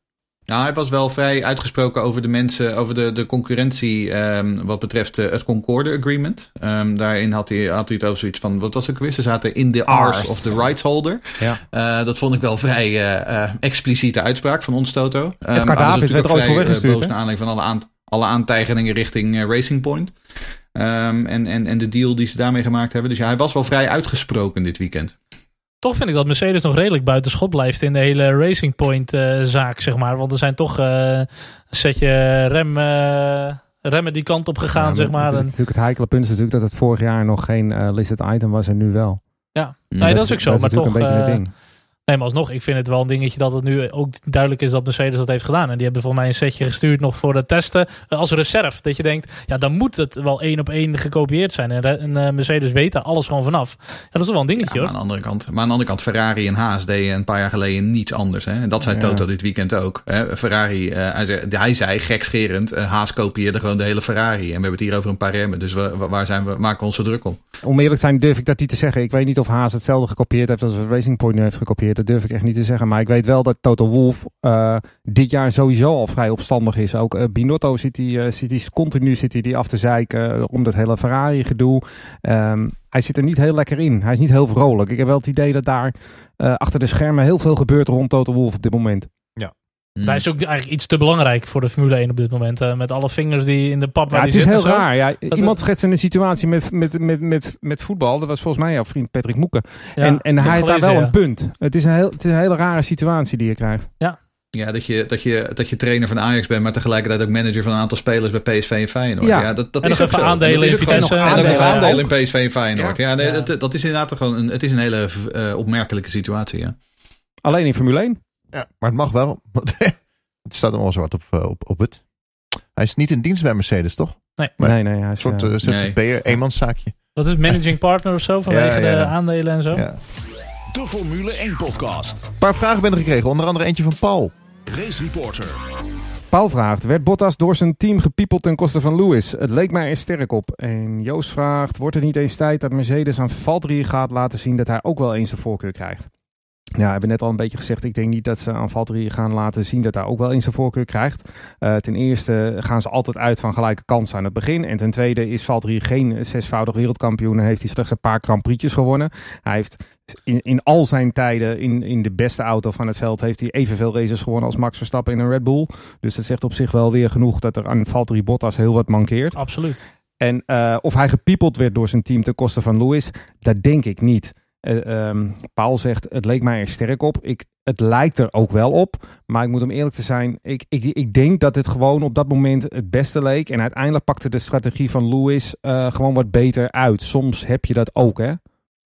Speaker 4: Nou, hij was wel vrij uitgesproken over de mensen, over de, de concurrentie ehm, wat betreft eh, het Concorde Agreement. Ehm, daarin had hij, had hij het over zoiets van, wat was het weer? Ze zaten in de arse of the rights holder.
Speaker 5: Ja.
Speaker 4: Eh, dat vond ik wel vrij eh, expliciete uitspraak van ons, Toto. Um, natuurlijk
Speaker 5: werd er
Speaker 4: ook
Speaker 5: ooit voor
Speaker 4: vrij,
Speaker 5: weggestuurd,
Speaker 4: boos naar aanleiding van alle, aan, alle aantijgingen richting Racing Point. Ehm, en, en, en de deal die ze daarmee gemaakt hebben. Dus ja, hij was wel vrij uitgesproken dit weekend.
Speaker 3: Toch vind ik dat Mercedes nog redelijk buiten schot blijft in de hele Racing Point eh, zaak, zeg maar. Want er zijn toch eh, een setje rem, eh, remmen die kant op gegaan,
Speaker 5: Ja,
Speaker 3: zeg maar.
Speaker 5: Het, natuurlijk het heikele punt is natuurlijk dat het vorig jaar nog geen eh listed item was en nu wel.
Speaker 3: nee, dat is ook zo.
Speaker 5: dat
Speaker 3: maar toch,
Speaker 5: een beetje het ding.
Speaker 3: Nee, maar alsnog, ik vind het wel een dingetje dat het nu ook duidelijk is dat Mercedes dat heeft gedaan. En die hebben volgens mij een setje gestuurd nog voor de testen eh, als reserve. Dat je denkt, ja, dan moet het wel één op één gekopieerd zijn. En, eh, Mercedes weet daar alles gewoon vanaf. Ja, dat is wel een dingetje
Speaker 4: Ja, maar,
Speaker 3: hoor.
Speaker 4: aan de andere kant, maar aan de andere kant, Ferrari en Haas deden een paar jaar geleden niets anders. Hè? En dat zei
Speaker 5: Ja.
Speaker 4: Toto dit weekend ook. Hè? Ferrari, eh, hij, zei, hij zei gekscherend, Haas kopieerde gewoon de hele Ferrari. En we hebben het hier over een paar remmen. Dus we, wa- waar zijn we, maken we ons zo druk om?
Speaker 5: Om eerlijk te zijn durf ik dat niet te zeggen. Ik weet niet of Haas hetzelfde gekopieerd heeft als Racing Point nu heeft gekopieerd. Dat durf ik echt niet te zeggen. Maar ik weet wel dat Toto Wolff eh, dit jaar sowieso al vrij opstandig is. Ook eh, Binotto zit hij, eh, zit hij continu zit die af te zeiken om dat hele Ferrari gedoe. Ehm, hij zit er niet heel lekker in. Hij is niet heel vrolijk. Ik heb wel het idee dat daar achter de schermen heel veel gebeurt rond Toto Wolff op dit moment.
Speaker 4: Hmm.
Speaker 3: Hij is ook eigenlijk iets te belangrijk voor de Formule 1 op dit moment. eh, met alle vingers die in de pap
Speaker 5: Ja, het is heel raar. Ja,
Speaker 3: Dat-
Speaker 5: iemand schetst een situatie met, met, met, met, met voetbal. Dat was volgens mij jouw vriend Patrick Moeken.
Speaker 3: Ja,
Speaker 5: en en hij heeft daar wel
Speaker 3: ja.
Speaker 5: een punt. Het is een, heel, het is een hele rare situatie die je krijgt.
Speaker 4: Ja, dat je, dat, je, dat je trainer van Ajax bent, maar tegelijkertijd ook manager van een aantal spelers bij PSV en Feyenoord.
Speaker 5: Ja.
Speaker 4: Ja, dat, dat
Speaker 3: En
Speaker 4: is
Speaker 3: nog
Speaker 4: ook
Speaker 3: even
Speaker 4: zo.
Speaker 3: aandelen
Speaker 4: En dat is
Speaker 3: in
Speaker 4: gewoon
Speaker 3: Vitesse.
Speaker 4: nog- En ook
Speaker 5: Aandelen
Speaker 4: in PSV en Feyenoord. Ja, nee,
Speaker 3: Ja.
Speaker 4: Dat, dat is inderdaad gewoon een, het is een hele eh, opmerkelijke situatie. Ja.
Speaker 5: Alleen in Formule 1.
Speaker 1: Ja, maar het mag wel. *laughs* het staat allemaal zwart op, eh, op, op wit. Hij is niet in dienst bij Mercedes, toch?
Speaker 3: Nee.
Speaker 1: Maar-
Speaker 5: Nee, nee. Hij
Speaker 1: Een
Speaker 5: is,
Speaker 1: soort
Speaker 5: eh,
Speaker 1: eh, ZZP'er, eenmanszaakje.
Speaker 3: Dat is managing partner of zo, vanwege
Speaker 1: Ja, ja.
Speaker 3: de aandelen en zo.
Speaker 1: Ja.
Speaker 2: De Formule 1 podcast.
Speaker 1: Een paar vragen ben er gekregen. Onder andere eentje van Paul.
Speaker 2: Race Reporter.
Speaker 5: Paul vraagt, werd Bottas door zijn team gepiepeld ten koste van Lewis? Het leek mij er sterk op. En Joost vraagt, wordt het niet eens tijd dat Mercedes aan Valtteri gaat laten zien dat hij ook wel eens de voorkeur krijgt? Ja, we hebben net al een beetje gezegd, ik denk niet dat ze aan Valtteri gaan laten zien dat hij ook wel eens de voorkeur krijgt. Eh, ten eerste gaan ze altijd uit van gelijke kansen aan het begin. En ten tweede is Valtteri geen zesvoudig wereldkampioen en heeft hij slechts een paar Grand Prix'tjes gewonnen. Hij heeft in, in al zijn tijden in, in de beste auto van het veld heeft hij evenveel races gewonnen als Max Verstappen in een Red Bull. Dus dat zegt op zich wel weer genoeg dat er aan Valtteri Bottas heel wat mankeert.
Speaker 3: Absoluut.
Speaker 5: En eh, of hij gepiepeld werd door zijn team ten koste van Lewis, dat denk ik niet. Eh, ehm, Paul zegt, het leek mij er sterk op. Ik, het lijkt er ook wel op. Maar ik moet hem eerlijk te zijn, ik, ik, ik denk dat het gewoon op dat moment het beste leek. En uiteindelijk pakte de strategie van Lewis eh, gewoon wat beter uit. Soms heb je dat ook, hè?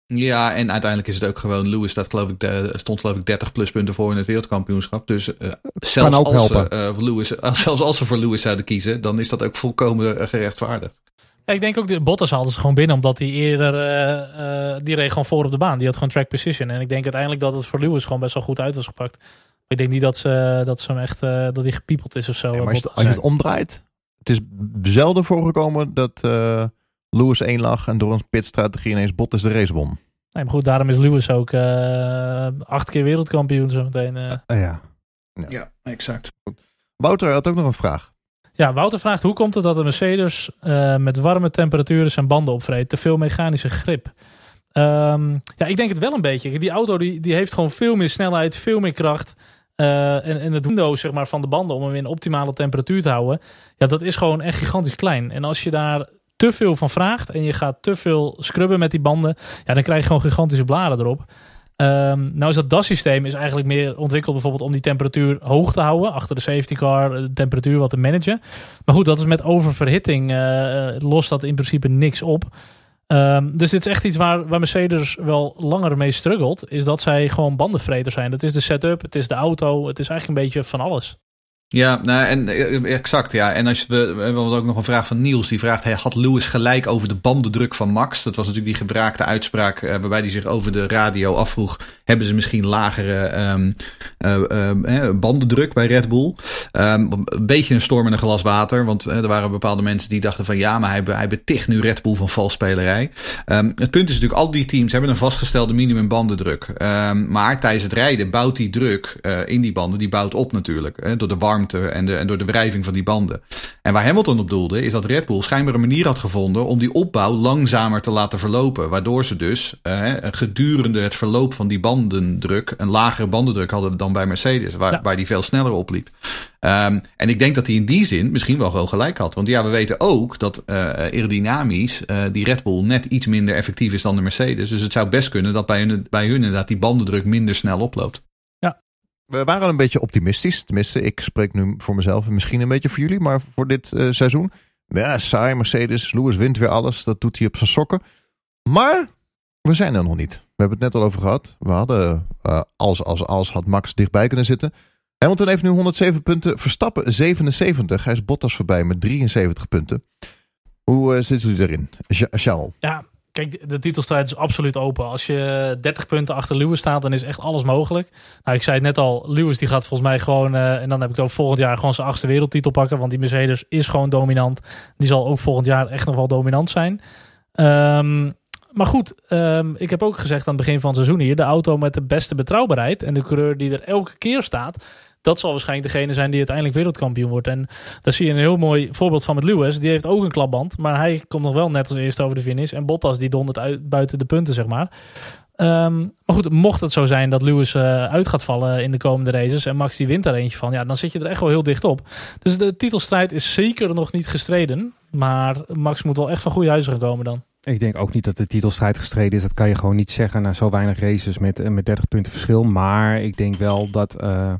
Speaker 4: Ja, en uiteindelijk is het ook gewoon. Lewis staat, geloof ik, de, stond geloof ik 30 pluspunten voor in het wereldkampioenschap. Dus eh, zelfs, als
Speaker 5: helpen.
Speaker 4: Lewis, *laughs* zelfs als ze voor Lewis zouden kiezen, dan is dat ook volkomen gerechtvaardigd.
Speaker 3: Ja, ik denk ook, de Bottas haalde ze gewoon binnen, omdat hij eerder, eh, eh, die reed gewoon voor op de baan. Die had gewoon track position. En ik denk uiteindelijk dat het voor Lewis gewoon best wel goed uit was gepakt. Ik denk niet dat ze, dat ze hem echt, eh, dat hij gepiepeld is of zo.
Speaker 1: Nee, maar als, je,
Speaker 3: Bottas.
Speaker 1: als je het omdraait. Het is zelden voorgekomen dat eh Lewis 1 lag en door een pitstrategie ineens Bottas de race won.
Speaker 3: Nee, maar goed, daarom is Lewis ook eh, acht keer wereldkampioen zo meteen. eh.
Speaker 5: Eh, ja.
Speaker 4: Ja, exact.
Speaker 1: Wouter had ook nog een vraag.
Speaker 3: Ja, Wouter vraagt hoe komt het dat de Mercedes eh, met warme temperaturen zijn banden opvreet? Te veel mechanische grip. Ehm, ja, ik denk het wel een beetje. Die auto die, die heeft gewoon veel meer snelheid, veel meer kracht. Eh, en, en het window zeg maar, van de banden om hem in optimale temperatuur te houden. Ja, dat is gewoon echt gigantisch klein. En als je daar te veel van vraagt en je gaat te veel scrubben met die banden. Ja, dan krijg je gewoon gigantische bladen erop. Ehm, nou is dat DAS-systeem is eigenlijk meer ontwikkeld bijvoorbeeld om die temperatuur hoog te houden. Achter de safety car de temperatuur wat te managen. Maar goed, dat is met oververhitting eh, eh, lost dat in principe niks op. Ehm, dus dit is echt iets waar, waar Mercedes wel langer mee struggelt. Is dat zij gewoon bandenvreter zijn. Dat is de setup, het is de auto, het is eigenlijk een beetje van alles.
Speaker 4: Ja, nou, en eh, exact, ja. En als je, we, hebben ook nog een vraag van Niels. Die vraagt, had Lewis gelijk over de bandendruk van Max? Dat was natuurlijk die gebraakte uitspraak uh, waarbij hij zich over de radio afvroeg... hebben ze misschien lagere um, uh, uh, bandendruk bij Red Bull? Um, een beetje een storm in een glas water. Want er waren bepaalde mensen die dachten van... ja, maar hij, hij beticht nu Red Bull van valsspelerij. Um, het punt is natuurlijk, al die teams hebben een vastgestelde minimum bandendruk. maar tijdens het rijden bouwt die druk in die banden... die bouwt op natuurlijk, door de warmte en, de, en door de wrijving van die banden. En waar Hamilton op doelde, is dat Red Bull schijnbaar een manier had gevonden om die opbouw langzamer te laten verlopen. Waardoor ze dus eh, gedurende het verloop van die bandendruk een lagere bandendruk hadden dan bij Mercedes, waar, waar die veel sneller opliep. Um, en ik denk dat hij in die zin misschien wel gewoon gelijk had. Want ja, we weten ook dat uh, aerodynamisch uh, die Red Bull net iets minder effectief is dan de Mercedes. Dus het zou best kunnen dat bij hun, bij hun inderdaad die bandendruk minder snel oploopt.
Speaker 1: We waren een beetje optimistisch. Tenminste, ik spreek nu voor mezelf en misschien een beetje voor jullie. Maar voor dit uh, seizoen. Ja, saai Mercedes. Lewis wint weer alles. Dat doet hij op zijn sokken. Maar we zijn er nog niet. We hebben het net al over gehad. We hadden, uh, als, als, als had Max dichtbij kunnen zitten. Hamilton heeft nu 107 punten. Verstappen 77. Hij is Bottas voorbij met 73 punten. Hoe uh, zit u erin? Charles?
Speaker 3: Ja, Kijk, de titelstrijd is absoluut open. Als je 30 punten achter Lewis staat, dan is echt alles mogelijk. Nou, ik zei het net al, Lewis die gaat volgens mij gewoon, uh, en dan heb ik het over volgend jaar, gewoon zijn achtste wereldtitel pakken. Want die Mercedes is gewoon dominant. Die zal ook volgend jaar echt nog wel dominant zijn. Um, maar goed, um, ik heb ook gezegd aan het begin van het seizoen hier, de auto met de beste betrouwbaarheid en de coureur die er elke keer staat, dat zal waarschijnlijk degene zijn die uiteindelijk wereldkampioen wordt. En daar zie je een heel mooi voorbeeld van met Lewis. Die heeft ook een klapband, maar hij komt nog wel net als eerste over de finish. En Bottas die dondert uit, buiten de punten, zeg maar. Um, maar goed, mocht het zo zijn dat Lewis uh, uit gaat vallen in de komende races en Max die wint daar eentje van, ja, dan zit je er echt wel heel dicht op. Dus de titelstrijd is zeker nog niet gestreden, maar Max moet wel echt van goede huizen gaan komen dan.
Speaker 5: Ik denk ook niet dat de titelstrijd gestreden is. Dat kan je gewoon niet zeggen na zo weinig races met, eh, met 30 punten verschil. Maar ik denk wel dat, uh,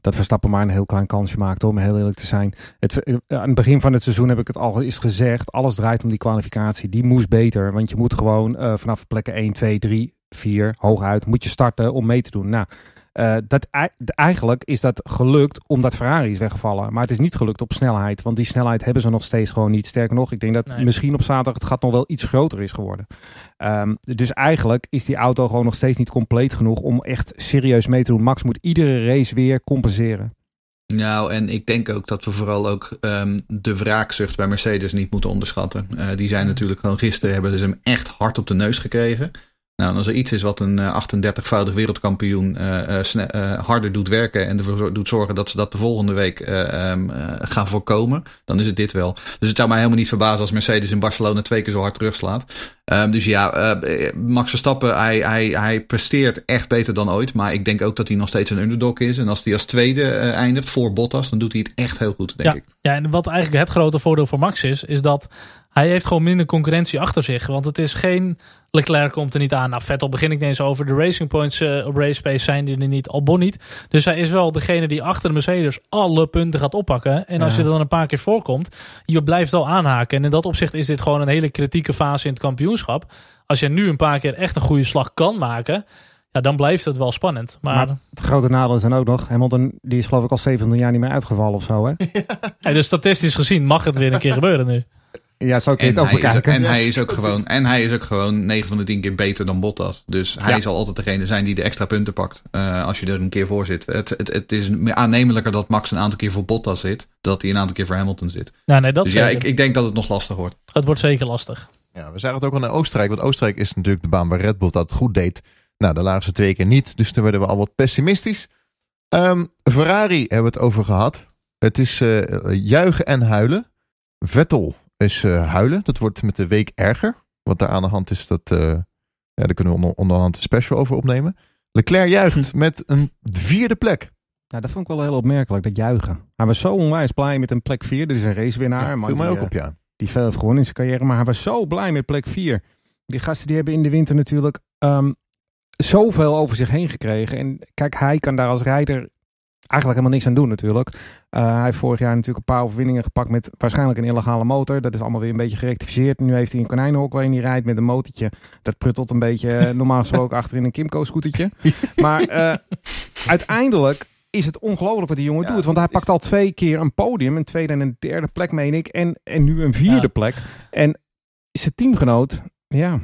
Speaker 5: dat Verstappen maar een heel klein kansje maakt, om heel eerlijk te zijn. Het, eh, aan het begin van het seizoen heb ik het al eens gezegd. Alles draait om die kwalificatie. Die moest beter. Want je moet gewoon vanaf plekken 1, 2, 3, 4, hooguit, moet je starten om mee te doen. Nou, uh, dat, eigenlijk is dat gelukt omdat Ferrari is weggevallen. Maar het is niet gelukt op snelheid. Want die snelheid hebben ze nog steeds gewoon niet. Sterker nog, ik denk dat nee. misschien op zaterdag het gat nog wel iets groter is geworden. Um, dus eigenlijk is die auto gewoon nog steeds niet compleet genoeg om echt serieus mee te doen. Max moet iedere race weer compenseren.
Speaker 4: Nou, en ik denk ook dat we vooral ook um, de wraakzucht bij Mercedes niet moeten onderschatten. Uh, die zijn natuurlijk gewoon gisteren hebben ze hem echt hard op de neus gekregen. Nou, als er iets is wat een 38-voudig wereldkampioen uh, uh, harder doet werken en ervoor doet zorgen dat ze dat de volgende week um, gaan voorkomen, dan is het dit wel. Dus het zou mij helemaal niet verbazen als Mercedes in Barcelona twee keer zo hard terugslaat. Um, dus ja, Max Verstappen, hij, hij, hij presteert echt beter dan ooit. Maar ik denk ook dat hij nog steeds een underdog is. En als hij als tweede eindigt voor Bottas, dan doet hij het echt heel goed, denk
Speaker 3: ja,
Speaker 4: ik.
Speaker 3: Ja, en wat eigenlijk het grote voordeel voor Max is, is dat hij heeft gewoon minder concurrentie achter zich. Want het is geen Leclerc komt er niet aan. Nou, Vettel begin ik eens over. De Racing Points uh, op race pace zijn die er niet. Albon niet. Dus hij is wel degene die achter de Mercedes alle punten gaat oppakken. En als ja. je er dan een paar keer voorkomt, je blijft wel aanhaken. En in dat opzicht is dit gewoon een hele kritieke fase in het kampioenschap. Als je nu een paar keer echt een goede slag kan maken... Ja, dan blijft het wel spannend. Maar, maar
Speaker 5: het grote nadeel is dan ook nog... Hamilton die is geloof ik al 70 jaar niet meer uitgevallen of zo, hè? *laughs*
Speaker 3: Ja. dus statistisch gezien mag het weer een keer gebeuren nu.
Speaker 5: Ja, zo kun je het ook bekijken.
Speaker 4: en, hij is ook gewoon, en hij is ook gewoon 9 van de 10 keer beter dan Bottas. Dus hij ja. zal altijd degene zijn die de extra punten pakt. Uh, als je er een keer voor zit. Het, het, het is aannemelijker dat Max een aantal keer voor Bottas zit. Dat hij een aantal keer voor Hamilton zit.
Speaker 3: Nou, nee, dat
Speaker 4: dus ja, ik, ik denk dat het nog lastig wordt.
Speaker 3: Het wordt zeker lastig.
Speaker 1: Ja, we zagen het ook al in Oostenrijk. Want Oostenrijk is natuurlijk de baan waar Red Bull dat goed deed. Nou, daar lagen ze twee keer niet. Dus toen werden we al wat pessimistisch. Um, Ferrari hebben we het over gehad. Het is uh, juichen en huilen. Vettel is uh, huilen. Dat wordt met de week erger. Wat daar aan de hand is, dat, uh, ja, daar kunnen we onder, onderhand een special over opnemen. Leclerc juicht *laughs* met een vierde plek.
Speaker 5: Ja, dat vond ik wel heel opmerkelijk, dat juichen. Hij was zo onwijs blij met een plek vier. Dit is een racewinnaar.
Speaker 1: Ja,
Speaker 5: maar
Speaker 1: mij ook op, ja.
Speaker 5: Die veel heeft gewonnen in zijn carrière. Maar hij was zo blij met plek vier. Die gasten die hebben in de winter natuurlijk um, zoveel over zich heen gekregen. En kijk, hij kan daar als rijder eigenlijk helemaal niks aan doen natuurlijk. Uh, hij heeft vorig jaar natuurlijk een paar overwinningen gepakt met waarschijnlijk een illegale motor. Dat is allemaal weer een beetje gerectificeerd. Nu heeft hij een konijnenhok waarin hij rijdt met een motortje. Dat pruttelt een beetje normaal gesproken achter in een Kimco-scootertje. *laughs* Maar uh, uiteindelijk is het ongelooflijk wat die jongen
Speaker 1: Ja,
Speaker 5: doet. Want hij pakt al twee keer een podium. Een tweede en een derde plek, meen ik. En, en nu een vierde
Speaker 3: Ja.
Speaker 5: plek. En zijn teamgenoot, ja.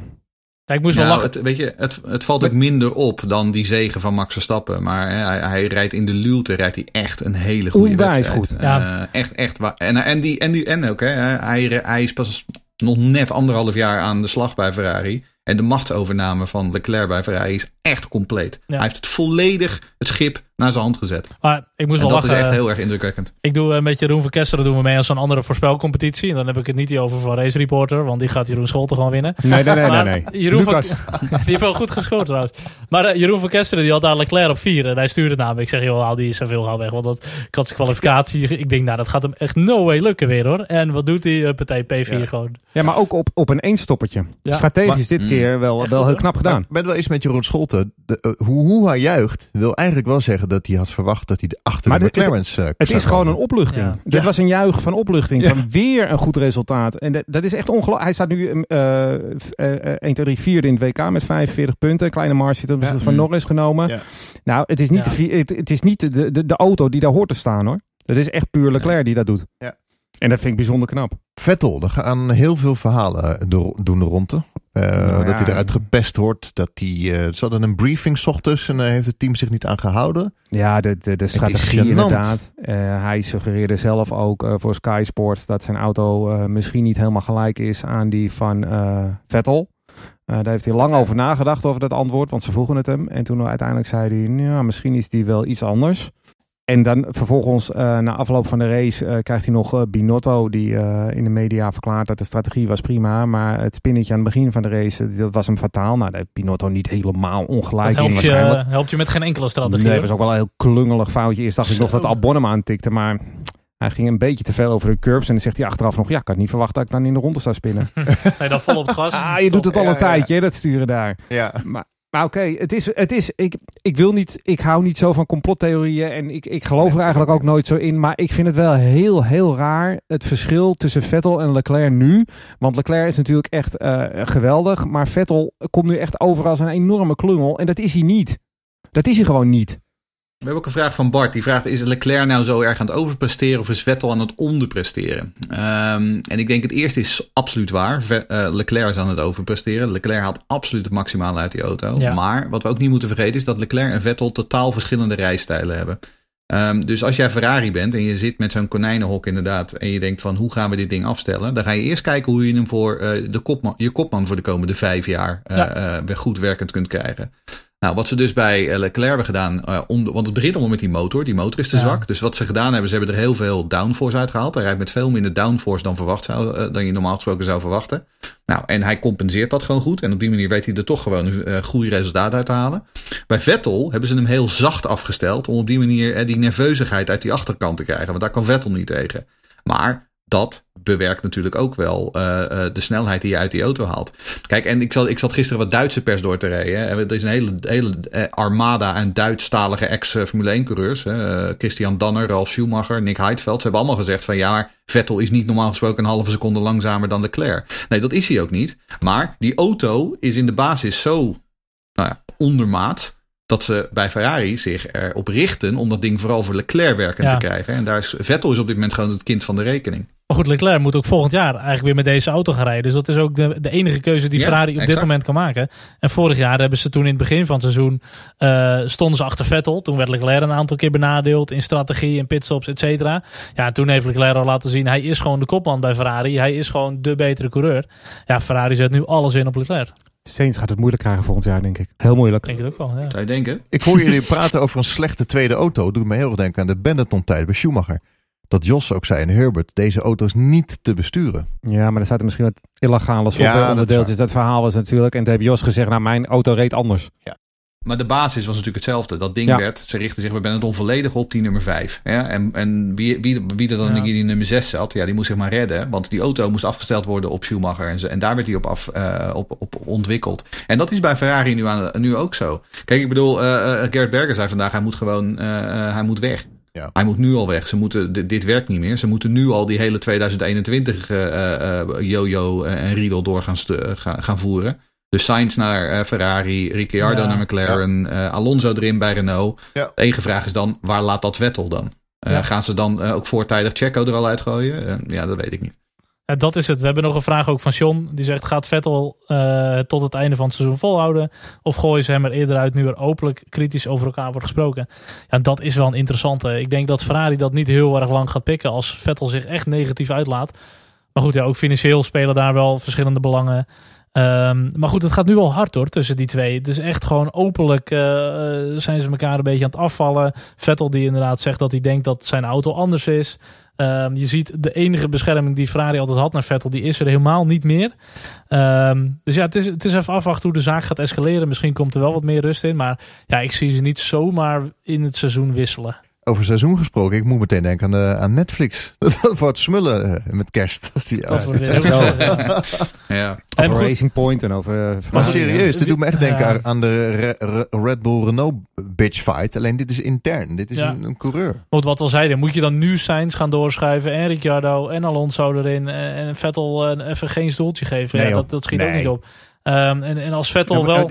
Speaker 3: Ja, ik moest wel lachen.
Speaker 4: het, weet je, het, het valt ook minder op dan die zegen van Max Verstappen. Maar hè, hij, hij rijdt in de luwte rijdt hij echt een hele goede
Speaker 5: Onwijs
Speaker 4: wedstrijd.
Speaker 5: goed.
Speaker 3: Ja.
Speaker 4: Eh, echt, echt waar. En, en, die, en, die, en ook, hè, hij, hij is pas nog net anderhalf jaar aan de slag bij Ferrari. En de machtsovername van Leclerc bij Ferrari is echt compleet.
Speaker 3: Ja.
Speaker 4: Hij heeft het volledig het schip naar zijn hand gezet.
Speaker 3: Maar ik moest
Speaker 4: En
Speaker 3: wel
Speaker 4: dat is echt heel erg indrukwekkend.
Speaker 3: Ik doe eh, met Jeroen van Kesteren doen we mee aan zo'n andere voorspelcompetitie. En dan heb ik het niet over van Race Reporter, want die gaat Jeroen Scholte gewoon winnen.
Speaker 5: Nee, nee, nee, nee.
Speaker 3: Maar
Speaker 5: nee.
Speaker 3: Jeroen van-
Speaker 5: Lucas, *laughs*
Speaker 3: Die heeft wel goed gescoord trouwens. Maar eh, Jeroen van Kesteren die had daar Leclerc op 4. En hij stuurde naar me. Ik zeg, joh, haal die zoveel gauw weg. Want dat, ik had zijn kwalificatie. Ik denk, nou, dat gaat hem echt no way lukken weer hoor. En wat doet hij? Uh, partij P4
Speaker 1: Ja.
Speaker 3: gewoon.
Speaker 5: ja, maar ook op, op een eenstoppertje.
Speaker 3: Ja.
Speaker 5: Strategisch
Speaker 1: Maar-
Speaker 5: dit
Speaker 4: Mm.
Speaker 5: Keer wel,
Speaker 3: Echt
Speaker 5: wel
Speaker 3: goed,
Speaker 5: heel knap gedaan.
Speaker 1: ik ben het wel eens met Jeroen Scholten. De, eh, hoe, hoe hij juicht, wil eigenlijk wel zeggen dat hij had verwacht dat hij de achter
Speaker 5: Maar
Speaker 1: de McLaren's eh,
Speaker 5: Het is gewoon een opluchting.
Speaker 3: Ja.
Speaker 5: Dit
Speaker 1: Ja.
Speaker 5: was een juich van opluchting.
Speaker 1: Ja.
Speaker 5: Van weer een goed resultaat. En dat, dat is echt ongelooflijk. Hij staat nu eh, 1, 2, 3, 4 in het WK met 45 punten. Kleine marge ze
Speaker 1: Ja.
Speaker 5: het van
Speaker 4: Mm.
Speaker 5: Norris genomen.
Speaker 1: Ja.
Speaker 5: Nou, het is niet,
Speaker 3: Ja.
Speaker 5: de, het, het is niet de, de, de auto die daar hoort te staan hoor. Dat is echt puur Leclerc die dat doet.
Speaker 1: Ja.
Speaker 5: En dat vind ik bijzonder knap.
Speaker 1: Vettel, er gaan heel veel verhalen doen de ronde. Eh,
Speaker 5: Nou
Speaker 1: Dat hij eruit gepest wordt. Dat hij, eh, ze hadden een briefing 's ochtends en daar heeft het team zich niet aan gehouden.
Speaker 5: Ja, de, de, strategie inderdaad. Eh, hij suggereerde zelf ook eh, voor Sky Sports dat zijn auto eh, misschien niet helemaal gelijk is aan die van eh, Vettel. Eh, daar heeft hij lang over nagedacht over dat antwoord, want ze vroegen het hem. En toen uiteindelijk zei hij, ja, misschien is die wel iets anders. En dan vervolgens, eh, na afloop van de race, eh, krijgt hij nog eh, Binotto, die eh, in de media verklaart dat de strategie was prima. Maar het spinnetje aan het begin van de race, dat was hem fataal. Nou, daar heeft Binotto niet helemaal ongelijk
Speaker 3: Dat
Speaker 5: in
Speaker 3: helpt je, helpt je met geen enkele strategie.
Speaker 5: Nee, het was ook wel een heel klungelig foutje. Eerst dacht ik nog dat Albon hem aantikte, maar hij ging een beetje te veel over de curbs. En dan zegt hij achteraf nog, ja, ik had niet verwacht dat ik dan in de ronde zou spinnen. *laughs*
Speaker 3: Nee, dan vol op het gas.
Speaker 5: ah, je doet het al een
Speaker 1: ja.
Speaker 5: tijdje, dat sturen daar.
Speaker 1: Ja.
Speaker 5: Maar, maar oké, het is, het is ik, ik wil niet, ik hou niet zo van complottheorieën en ik, ik geloof er eigenlijk ook nooit zo in. Maar ik vind het wel heel, heel raar, het verschil tussen Vettel en Leclerc nu. Want Leclerc is natuurlijk echt eh, geweldig, maar Vettel komt nu echt over als een enorme klungel. En dat is hij niet. Dat is hij gewoon niet.
Speaker 4: We hebben ook een vraag van Bart. Die vraagt: Is Leclerc nou zo erg aan het overpresteren of is Vettel aan het onderpresteren? Ehm, en ik denk het eerste is absoluut waar. Ve- eh, Leclerc is aan het overpresteren. Leclerc haalt absoluut het maximale uit die auto.
Speaker 3: Ja.
Speaker 4: Maar wat we ook niet moeten vergeten is dat Leclerc en Vettel totaal verschillende rijstijlen hebben. Ehm, dus als jij Ferrari bent en je zit met zo'n konijnenhok inderdaad en je denkt van hoe gaan we dit ding afstellen, dan ga je eerst kijken hoe je hem voor eh, de kopman, je kopman voor de komende vijf jaar
Speaker 3: Ja.
Speaker 4: weer goed werkend kunt krijgen. Nou, wat ze dus bij eh, Leclerc hebben gedaan, om, want het begint allemaal met die motor. Die motor is te
Speaker 3: Ja.
Speaker 4: zwak. Dus wat ze gedaan hebben, ze hebben er heel veel downforce uitgehaald. Hij rijdt met veel minder downforce dan, verwacht zou, eh, dan je normaal gesproken zou verwachten. Nou, en hij compenseert dat gewoon goed. En op die manier weet hij er toch gewoon een goede resultaat uit te halen. Bij Vettel hebben ze hem heel zacht afgesteld. Om op die manier die nerveusigheid uit die achterkant te krijgen. Want daar kan Vettel niet tegen. Maar dat bewerkt natuurlijk ook wel eh, eh, de snelheid die je uit die auto haalt. Kijk, en ik zat, ik zat gisteren wat Duitse pers door te rijden. Er is een hele, hele eh, armada aan Duitsstalige ex-Formule 1-coureurs. Christian Danner, Ralf Schumacher, Nick Heidfeld. Ze hebben allemaal gezegd van ja, Vettel is niet normaal gesproken een halve seconde langzamer dan Leclerc. Nee, dat is hij ook niet. Maar die auto is in de basis zo nou ja, ondermaat dat ze bij Ferrari zich erop richten om dat ding vooral voor Leclerc werkend
Speaker 3: Ja.
Speaker 4: te krijgen. En daar is Vettel is op dit moment gewoon het kind van de rekening.
Speaker 3: Maar goed, Leclerc moet ook volgend jaar eigenlijk weer met deze auto gaan rijden. Dus dat is ook de, de enige keuze die
Speaker 4: Ja,
Speaker 3: Ferrari op dit moment kan maken. En vorig jaar hebben ze toen in het begin van het seizoen... eh, stonden ze achter Vettel. Toen werd Leclerc een aantal keer benadeeld in strategie en pitstops, et cetera. Ja, toen heeft Leclerc al laten zien... hij is gewoon de kopman bij Ferrari. Hij is gewoon de betere coureur. Ja, Ferrari zet nu alles in op Leclerc.
Speaker 5: Saints gaat het moeilijk krijgen volgend jaar, denk ik. Heel moeilijk.
Speaker 3: Ik denk het ook wel, ja.
Speaker 4: Zou je denken?
Speaker 1: Ik hoor jullie praten over een slechte tweede auto. Doet me heel erg denken aan de Benetton-tijd bij Schumacher. Dat Jos ook zei en Herbert, deze auto is niet te besturen.
Speaker 5: Ja, maar er zaten misschien wat illegale
Speaker 1: Ja,
Speaker 5: software
Speaker 1: dat
Speaker 5: dat, verhaal was natuurlijk. En toen heb Jos gezegd, nou mijn auto reed anders.
Speaker 4: Maar de basis was natuurlijk hetzelfde. Dat ding
Speaker 5: Ja.
Speaker 4: werd, ze richten zich bij Benetton volledig op die nummer 5. Ja, en en wie, wie, wie er dan
Speaker 3: Ja.
Speaker 4: in die nummer 6 zat, ja, die moest zich maar redden. Want die auto moest afgesteld worden op Schumacher. En, ze, en daar werd hij op, af, eh, op, op ontwikkeld. En dat is bij Ferrari nu, aan, nu ook zo. Kijk, ik bedoel, eh eh, Gerrit Berger zei vandaag, hij moet gewoon eh, eh, hij moet weg.
Speaker 1: Ja.
Speaker 4: Hij moet nu al weg. Ze moeten, dit, dit werkt niet meer. Ze moeten nu al die hele 2021 eh, eh, eh, yo-yo en riedel door gaan, gaan, gaan voeren. Dus Sainz naar eh, Ferrari, Ricciardo
Speaker 3: Ja.
Speaker 4: naar McLaren, eh, Alonso erin bij Renault. De enige vraag is dan, waar laat dat Vettel dan? Eh. Gaan ze dan ook voortijdig Checo er al uitgooien? Ja, dat weet ik niet.
Speaker 3: Ja, dat is het. We hebben nog een vraag ook van John. Die zegt, gaat Vettel eh, tot het einde van het seizoen volhouden? Of gooien ze hem er eerder uit nu er openlijk kritisch over elkaar wordt gesproken? Ja, dat is wel een interessante. Ik denk dat Ferrari dat niet heel erg lang gaat pikken als Vettel zich echt negatief uitlaat. Maar goed, ja, ook financieel spelen daar wel verschillende belangen. Ehm, maar goed, het gaat nu wel hard hoor tussen die twee. Het is echt gewoon openlijk eh, eh, zijn ze elkaar een beetje aan het afvallen. Vettel die inderdaad zegt dat hij denkt dat zijn auto anders is. Ehm, je ziet de enige bescherming die Ferrari altijd had naar Vettel, die is er helemaal niet meer. Ehm, dus ja, het is, het is even afwachten hoe de zaak gaat escaleren. Misschien komt er wel wat meer rust in. Maar ja, ik zie ze niet zomaar in het seizoen wisselen.
Speaker 1: Over seizoen gesproken, ik moet meteen denken aan, de, aan Netflix. *laughs* Dat wordt smullen eh, met kerst. *laughs* Als die,
Speaker 3: Dat wordt *laughs* weer
Speaker 5: echt
Speaker 3: heel
Speaker 5: wel.
Speaker 3: gezellig.
Speaker 4: Ja.
Speaker 5: Over Racing Point en over... eh,
Speaker 1: maar serieus, dit doet me echt denken
Speaker 3: Ja.
Speaker 1: aan- de Re- Re- Red Bull Renault bitch fight. Alleen dit is intern. Dit is
Speaker 3: Ja.
Speaker 1: een, een coureur.
Speaker 3: Want wat al zeiden, moet je dan nu Sainz gaan doorschuiven en Ricciardo en Alonso erin en, en Vettel eh, even geen stoeltje geven.
Speaker 5: Nee,
Speaker 3: ja,
Speaker 5: joh.
Speaker 3: dat, dat schiet ook niet op. Ehm, en, en als Vettel
Speaker 5: Ja,
Speaker 3: wel...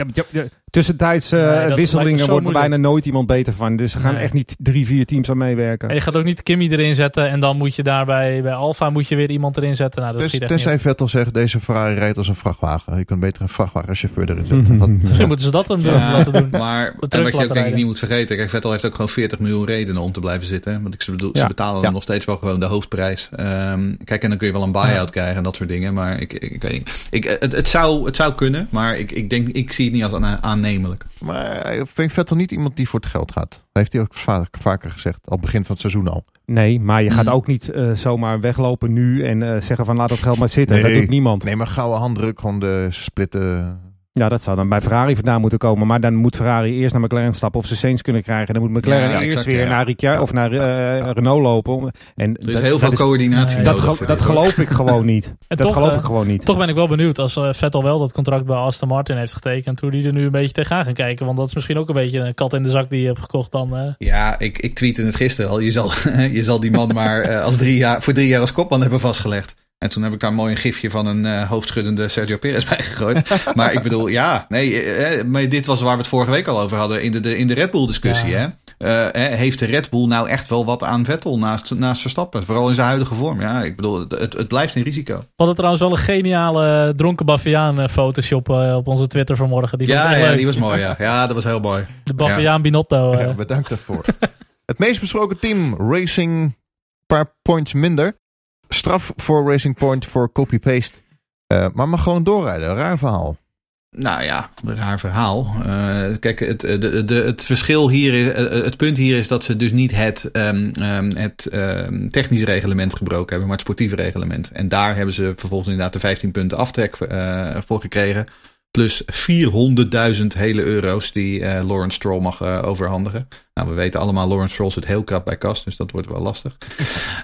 Speaker 5: maar, eh, eh,
Speaker 3: Nee, dat
Speaker 5: wisselingen wordt er bijna nooit iemand beter van. Dus er gaan
Speaker 3: Nee.
Speaker 5: echt niet drie, vier teams aan meewerken.
Speaker 3: En je gaat ook niet Kimmy erin zetten en dan moet je daarbij bij Alfa moet je weer iemand erin zetten. Nou, dat
Speaker 1: Tens-
Speaker 3: schiet echt niet
Speaker 1: tenzij. Vettel zegt, deze Ferrari rijdt als een vrachtwagen. Je kunt beter een vrachtwagenchauffeur erin zetten. *laughs* Dat-
Speaker 3: Misschien moeten ze dat dan doen,
Speaker 4: Ja,
Speaker 3: laten doen. *laughs*
Speaker 4: Maar wat je ook denk ik niet moet vergeten. Kijk, Vettel heeft ook gewoon 40 miljoen redenen om te blijven zitten. Want ik, ze, bedoel,
Speaker 5: Ja.
Speaker 4: ze betalen
Speaker 1: Ja.
Speaker 4: nog steeds wel gewoon de hoofdprijs. Ehm, kijk, en dan kun je wel een buy-out krijgen en dat soort dingen. Maar ik, ik, ik weet niet. Ik, het, het, zou, het zou kunnen, maar ik, ik, denk, ik zie het niet als aan- aannemelijk.
Speaker 1: Maar ik vind Vettel niet iemand die voor het geld gaat. Dat heeft hij ook va- vaker gezegd. Al begin van het seizoen al.
Speaker 5: Nee, maar je gaat
Speaker 4: Hmm.
Speaker 5: ook niet eh, zomaar weglopen nu en eh, zeggen van laat dat geld maar zitten.
Speaker 1: Nee.
Speaker 5: Dat doet niemand.
Speaker 1: Nee, maar gouden handdruk, gewoon de splitten.
Speaker 5: Ja, dat zou dan bij Ferrari vandaan moeten komen. Maar dan moet Ferrari eerst naar McLaren stappen of ze Saints kunnen krijgen. Dan moet McLaren
Speaker 4: Ja,
Speaker 5: eerst
Speaker 4: exact,
Speaker 5: weer
Speaker 4: ja.
Speaker 5: naar Ricciardo of naar eh, Renault lopen. En
Speaker 4: Er is heel veel coördinatie
Speaker 5: dat,
Speaker 4: nodig
Speaker 5: ge- dat geloof ik gewoon niet. *laughs*
Speaker 3: En
Speaker 5: dat
Speaker 3: toch,
Speaker 5: geloof
Speaker 3: eh,
Speaker 5: ik gewoon niet.
Speaker 3: Toch ben ik wel benieuwd als eh, Vettel wel dat contract bij Aston Martin heeft getekend. Hoe die er nu een beetje tegenaan gaan kijken. Want dat is misschien ook een beetje een kat in de zak die je hebt gekocht dan. eh.
Speaker 4: Ja, ik, ik tweette het gisteren al. Je zal, *laughs* je zal die man maar eh, als drie jaar, voor drie jaar als kopman hebben vastgelegd. En toen heb ik daar mooi een gifje van een eh, hoofdschuddende Sergio Perez *laughs* bij gegooid. maar ik bedoel, ja, nee, eh, eh, maar dit was waar we het vorige week al over hadden in de, de, in de Red Bull discussie.
Speaker 3: Ja.
Speaker 4: Hè? Eh, heeft de Red Bull nou echt wel wat aan Vettel naast, naast Verstappen? Vooral in zijn huidige vorm. Ja, ik bedoel, het, het, blijft een risico.
Speaker 3: We hadden trouwens wel een geniale dronken Baviaan Photoshop op onze Twitter vanmorgen. Die
Speaker 4: Ja, ja,
Speaker 3: leuk.
Speaker 4: die was mooi. *laughs* Ja, ja dat was heel mooi.
Speaker 3: De Baviaan Binotto.
Speaker 1: Ja, bedankt daarvoor. *laughs* het meest besproken team, Racing, een paar points minder. Straf voor Racing Point voor copy-paste. Eh, maar mag gewoon doorrijden. Raar verhaal.
Speaker 4: Nou ja, een raar verhaal. Eh, kijk, het, de, de, het verschil hier, is- eh, het punt hier is dat ze dus niet het, ehm, het ehm, technisch reglement gebroken hebben, maar het sportieve reglement. En daar hebben ze vervolgens inderdaad de 15 punten aftrek eh, voor gekregen. Plus 400.000 hele euro's die eh, Lawrence Stroll mag eh, overhandigen. Nou, we weten allemaal, Lawrence Stroll zit heel krap bij kas, dus dat wordt wel lastig. *laughs*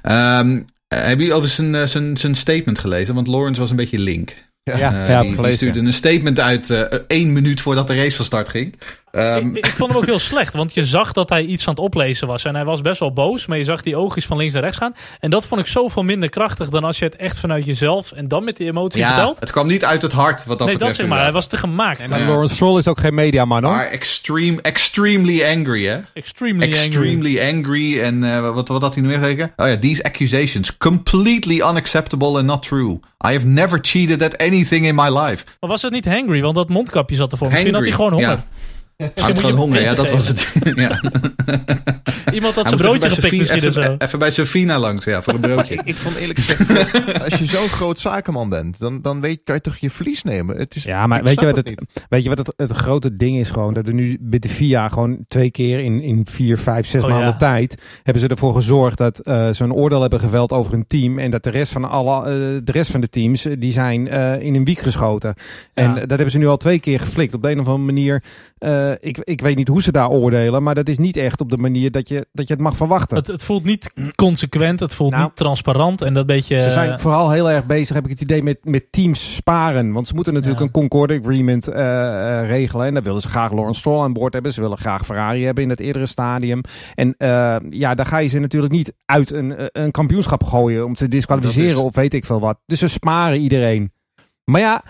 Speaker 4: Eh, hebben jullie overigens zijn, eh, zijn, zijn statement gelezen? Want Lawrence was een beetje link.
Speaker 5: Ja,
Speaker 4: Eh,
Speaker 5: ja, heb
Speaker 4: die, stuurde een statement uit eh, één minuut voordat de race van start ging. Ehm,
Speaker 3: ik, ik vond hem ook heel slecht, want je zag dat hij iets aan het oplezen was. En hij was best wel boos, maar je zag die oogjes van links naar rechts gaan. En dat vond ik zoveel minder krachtig dan als je het echt vanuit jezelf en dan met die emotie
Speaker 4: ja,
Speaker 3: vertelt.
Speaker 4: het kwam niet uit het hart wat dat
Speaker 3: nee, dat
Speaker 4: betreft.
Speaker 3: zeg maar. Hij was te gemaakt.
Speaker 5: Maar
Speaker 4: Ja.
Speaker 5: Lawrence Stroll is ook geen mediaman hoor.
Speaker 4: Maar extreme, extremely angry, hè?
Speaker 3: Extremely, angry.
Speaker 4: Extremely angry. En eh, wat, wat had hij nu weer gezegd? Oh ja, these accusations completely unacceptable and not true. I have never cheated at anything in my life.
Speaker 3: Maar was het niet hangry? Want dat mondkapje zat ervoor. Misschien had hij gewoon honger.
Speaker 4: Ja.
Speaker 3: Misschien
Speaker 4: gewoon honger, ja, dat was het. *laughs* ja.
Speaker 3: Iemand had zijn broodje
Speaker 4: even bij
Speaker 3: gepikt misschien of
Speaker 4: Sofie-
Speaker 3: zo.
Speaker 4: even, even bij Sofina langs, ja, voor een *laughs* broodje.
Speaker 1: Ik, ik vond eerlijk gezegd, als je zo'n groot zakenman bent, dan, dan weet, kan je toch je verlies nemen. Het is,
Speaker 5: Ja, maar weet je wat
Speaker 1: het
Speaker 5: weet je wat het, het grote ding is gewoon? Dat er nu bij de VIA gewoon twee keer in, in vier, vijf, zes
Speaker 3: Oh,
Speaker 5: maanden
Speaker 3: ja.
Speaker 5: tijd hebben ze ervoor gezorgd dat eh, ze een oordeel hebben geveld over een team en dat de rest van alle, eh, de rest van de teams eh, die zijn eh, in een wiek geschoten. En
Speaker 3: Ja.
Speaker 5: eh, dat hebben ze nu al twee keer geflikt op de een of andere manier. Eh, ik, ik weet niet hoe ze daar oordelen, maar dat is niet echt op de manier dat je, dat je het mag verwachten.
Speaker 3: Het, het voelt niet consequent, het voelt
Speaker 5: Nou,
Speaker 3: niet transparant. En dat beetje...
Speaker 5: Ze zijn vooral heel erg bezig, heb ik het idee, met, met teams sparen. Want ze moeten natuurlijk
Speaker 3: Ja.
Speaker 5: een Concord Agreement eh, eh, regelen. En daar willen ze graag Lawrence Stroll aan boord hebben. Ze willen graag Ferrari hebben in het eerdere stadium. En eh, ja, daar ga je ze natuurlijk niet uit een, eh, een kampioenschap gooien om te disqualificeren
Speaker 4: is-
Speaker 5: of weet ik veel wat. Dus ze sparen iedereen. Maar ja,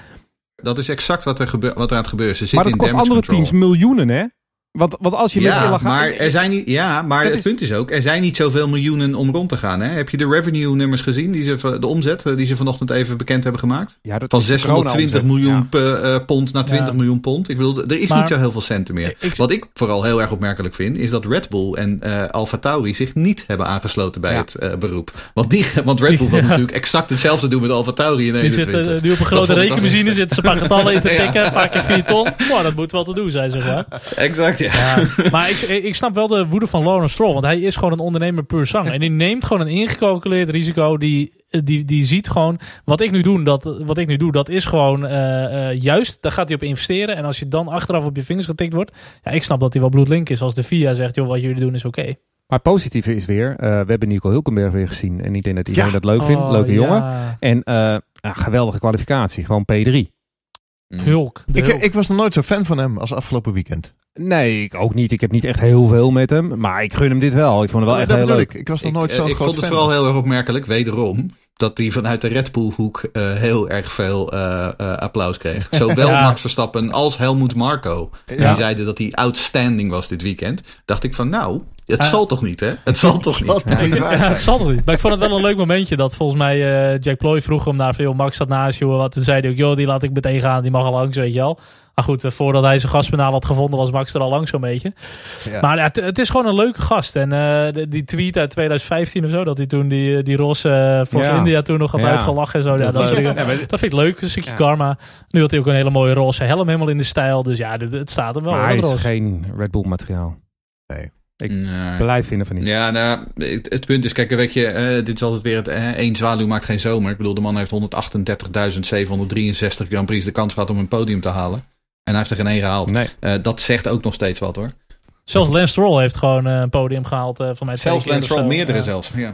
Speaker 4: Dat is exact wat er, wat er aan het gebeuren is. Ze
Speaker 5: Maar dat
Speaker 4: in
Speaker 5: kost andere
Speaker 4: control.
Speaker 5: teams miljoenen, hè? Want, want als je met
Speaker 4: Ja,
Speaker 5: illegaal...
Speaker 4: maar, er zijn niet, ja, maar
Speaker 5: Het is-
Speaker 4: punt is ook, er zijn niet zoveel miljoenen om rond te gaan. Hè? Heb je de revenue nummers gezien, die ze, de omzet eh, die ze vanochtend even bekend hebben gemaakt?
Speaker 5: Ja, dat
Speaker 4: Van
Speaker 5: is de
Speaker 4: 620
Speaker 5: corona-omzet.
Speaker 4: miljoen
Speaker 5: Ja.
Speaker 4: eh, pond naar 20
Speaker 3: Ja.
Speaker 4: miljoen pond. Ik bedoel, er is
Speaker 3: Maar-
Speaker 4: niet zo heel veel centen meer.
Speaker 3: Ik-
Speaker 4: Wat ik vooral heel erg opmerkelijk vind, is dat Red Bull en eh Alfa Tauri zich niet hebben aangesloten bij het beroep. Want, die, want Red *laughs* Bull wil natuurlijk exact hetzelfde doen met Alfa Tauri in
Speaker 3: Die
Speaker 4: 21.
Speaker 3: zitten nu op een grote rekenmachine, zitten ze een paar getallen in te *laughs* tikken, een paar keer 4 ton. Nou, dat moet wel te doen zijn, zeg maar.
Speaker 4: Exact, ja.
Speaker 3: Ja, *laughs* maar ik, ik snap wel de woede van Lawrence Stroll. Want hij is gewoon een ondernemer puur zang. En die neemt gewoon een ingecalculeerd risico. Die, die, die ziet gewoon, wat ik nu doe, dat, wat ik nu doe, dat is gewoon eh, eh, juist. Daar gaat hij op investeren. En als je dan achteraf op je vingers getikt wordt. Ja, ik snap dat hij wel bloedlink is. Als de FIA zegt, joh, wat jullie doen is oké.
Speaker 5: Maar het positieve is weer, eh, we hebben Nico Hulkenberg weer gezien. En ik denk dat iedereen
Speaker 1: Ja.
Speaker 5: dat leuk vindt.
Speaker 3: Oh,
Speaker 5: Leuke
Speaker 3: ja.
Speaker 5: jongen. En eh, ja, geweldige kwalificatie. Gewoon P3.
Speaker 3: Hulk.
Speaker 1: Ik,
Speaker 3: Hulk.
Speaker 1: ik was nog nooit zo fan van hem als afgelopen weekend.
Speaker 5: Nee, ik ook niet. Ik heb niet echt heel veel met hem. Maar ik gun hem dit wel. Ik vond het wel echt heel leuk.
Speaker 1: ik. Ik was nog
Speaker 4: Ik,
Speaker 1: nooit
Speaker 4: eh, ik
Speaker 1: groot
Speaker 4: vond het
Speaker 1: fan.
Speaker 4: vooral heel erg opmerkelijk, wederom, dat hij vanuit de Red Bull hoek eh, heel erg veel eh, eh, applaus kreeg. *laughs* Zowel
Speaker 3: Ja.
Speaker 4: Max Verstappen als Helmoet Marco.
Speaker 1: Ja.
Speaker 4: Die zeiden dat hij outstanding was dit weekend. Dacht ik van nou, het
Speaker 3: Ah.
Speaker 4: zal toch niet hè? Het zal *laughs* toch niet? *laughs*
Speaker 3: Het zal toch niet. Maar ik vond het wel een leuk momentje dat volgens mij eh, Jack Ploy vroeg hem naar veel Max zat naast je. Wat toen zei hij ook, joh, die laat ik meteen gaan. Die mag al langs, weet je wel. Maar goed, eh, voordat hij zijn gaspedaal had gevonden, was Max er al lang zo'n beetje.
Speaker 1: Ja.
Speaker 3: Maar ja, het, het is gewoon een leuke gast. En eh, die tweet uit 2015 of zo, dat hij toen die, die roze uh, Force
Speaker 5: Ja.
Speaker 3: India toen nog had
Speaker 5: Ja.
Speaker 3: uitgelachen en zo. Ja,
Speaker 5: Dat
Speaker 3: dat.
Speaker 5: Ja, maar-
Speaker 3: dat vind ik leuk, een stukje
Speaker 5: Ja.
Speaker 3: karma. Nu had hij ook een hele mooie roze helm helemaal in de stijl. Dus ja, dit- het staat hem wel.
Speaker 5: maar hij
Speaker 3: dat
Speaker 5: is
Speaker 3: roze.
Speaker 5: geen Red Bull materiaal. Ik
Speaker 4: Nee.
Speaker 5: Blijf vinden van niet.
Speaker 4: Ja, nou, het, het punt is, kijk, weet je, eh, dit is altijd weer het eh, één zwaluw maakt geen zomer. Ik bedoel, de man heeft 138.763 Grand Prix de kans gehad om een podium te halen. En hij heeft er geen één gehaald.
Speaker 5: Nee.
Speaker 4: Eh, dat zegt ook nog steeds wat hoor.
Speaker 3: Zelfs Lance Stroll heeft gewoon eh, een podium gehaald. eh van mij
Speaker 4: Zelfs Lance Stroll,
Speaker 3: zo.
Speaker 4: meerdere zelfs. Ja.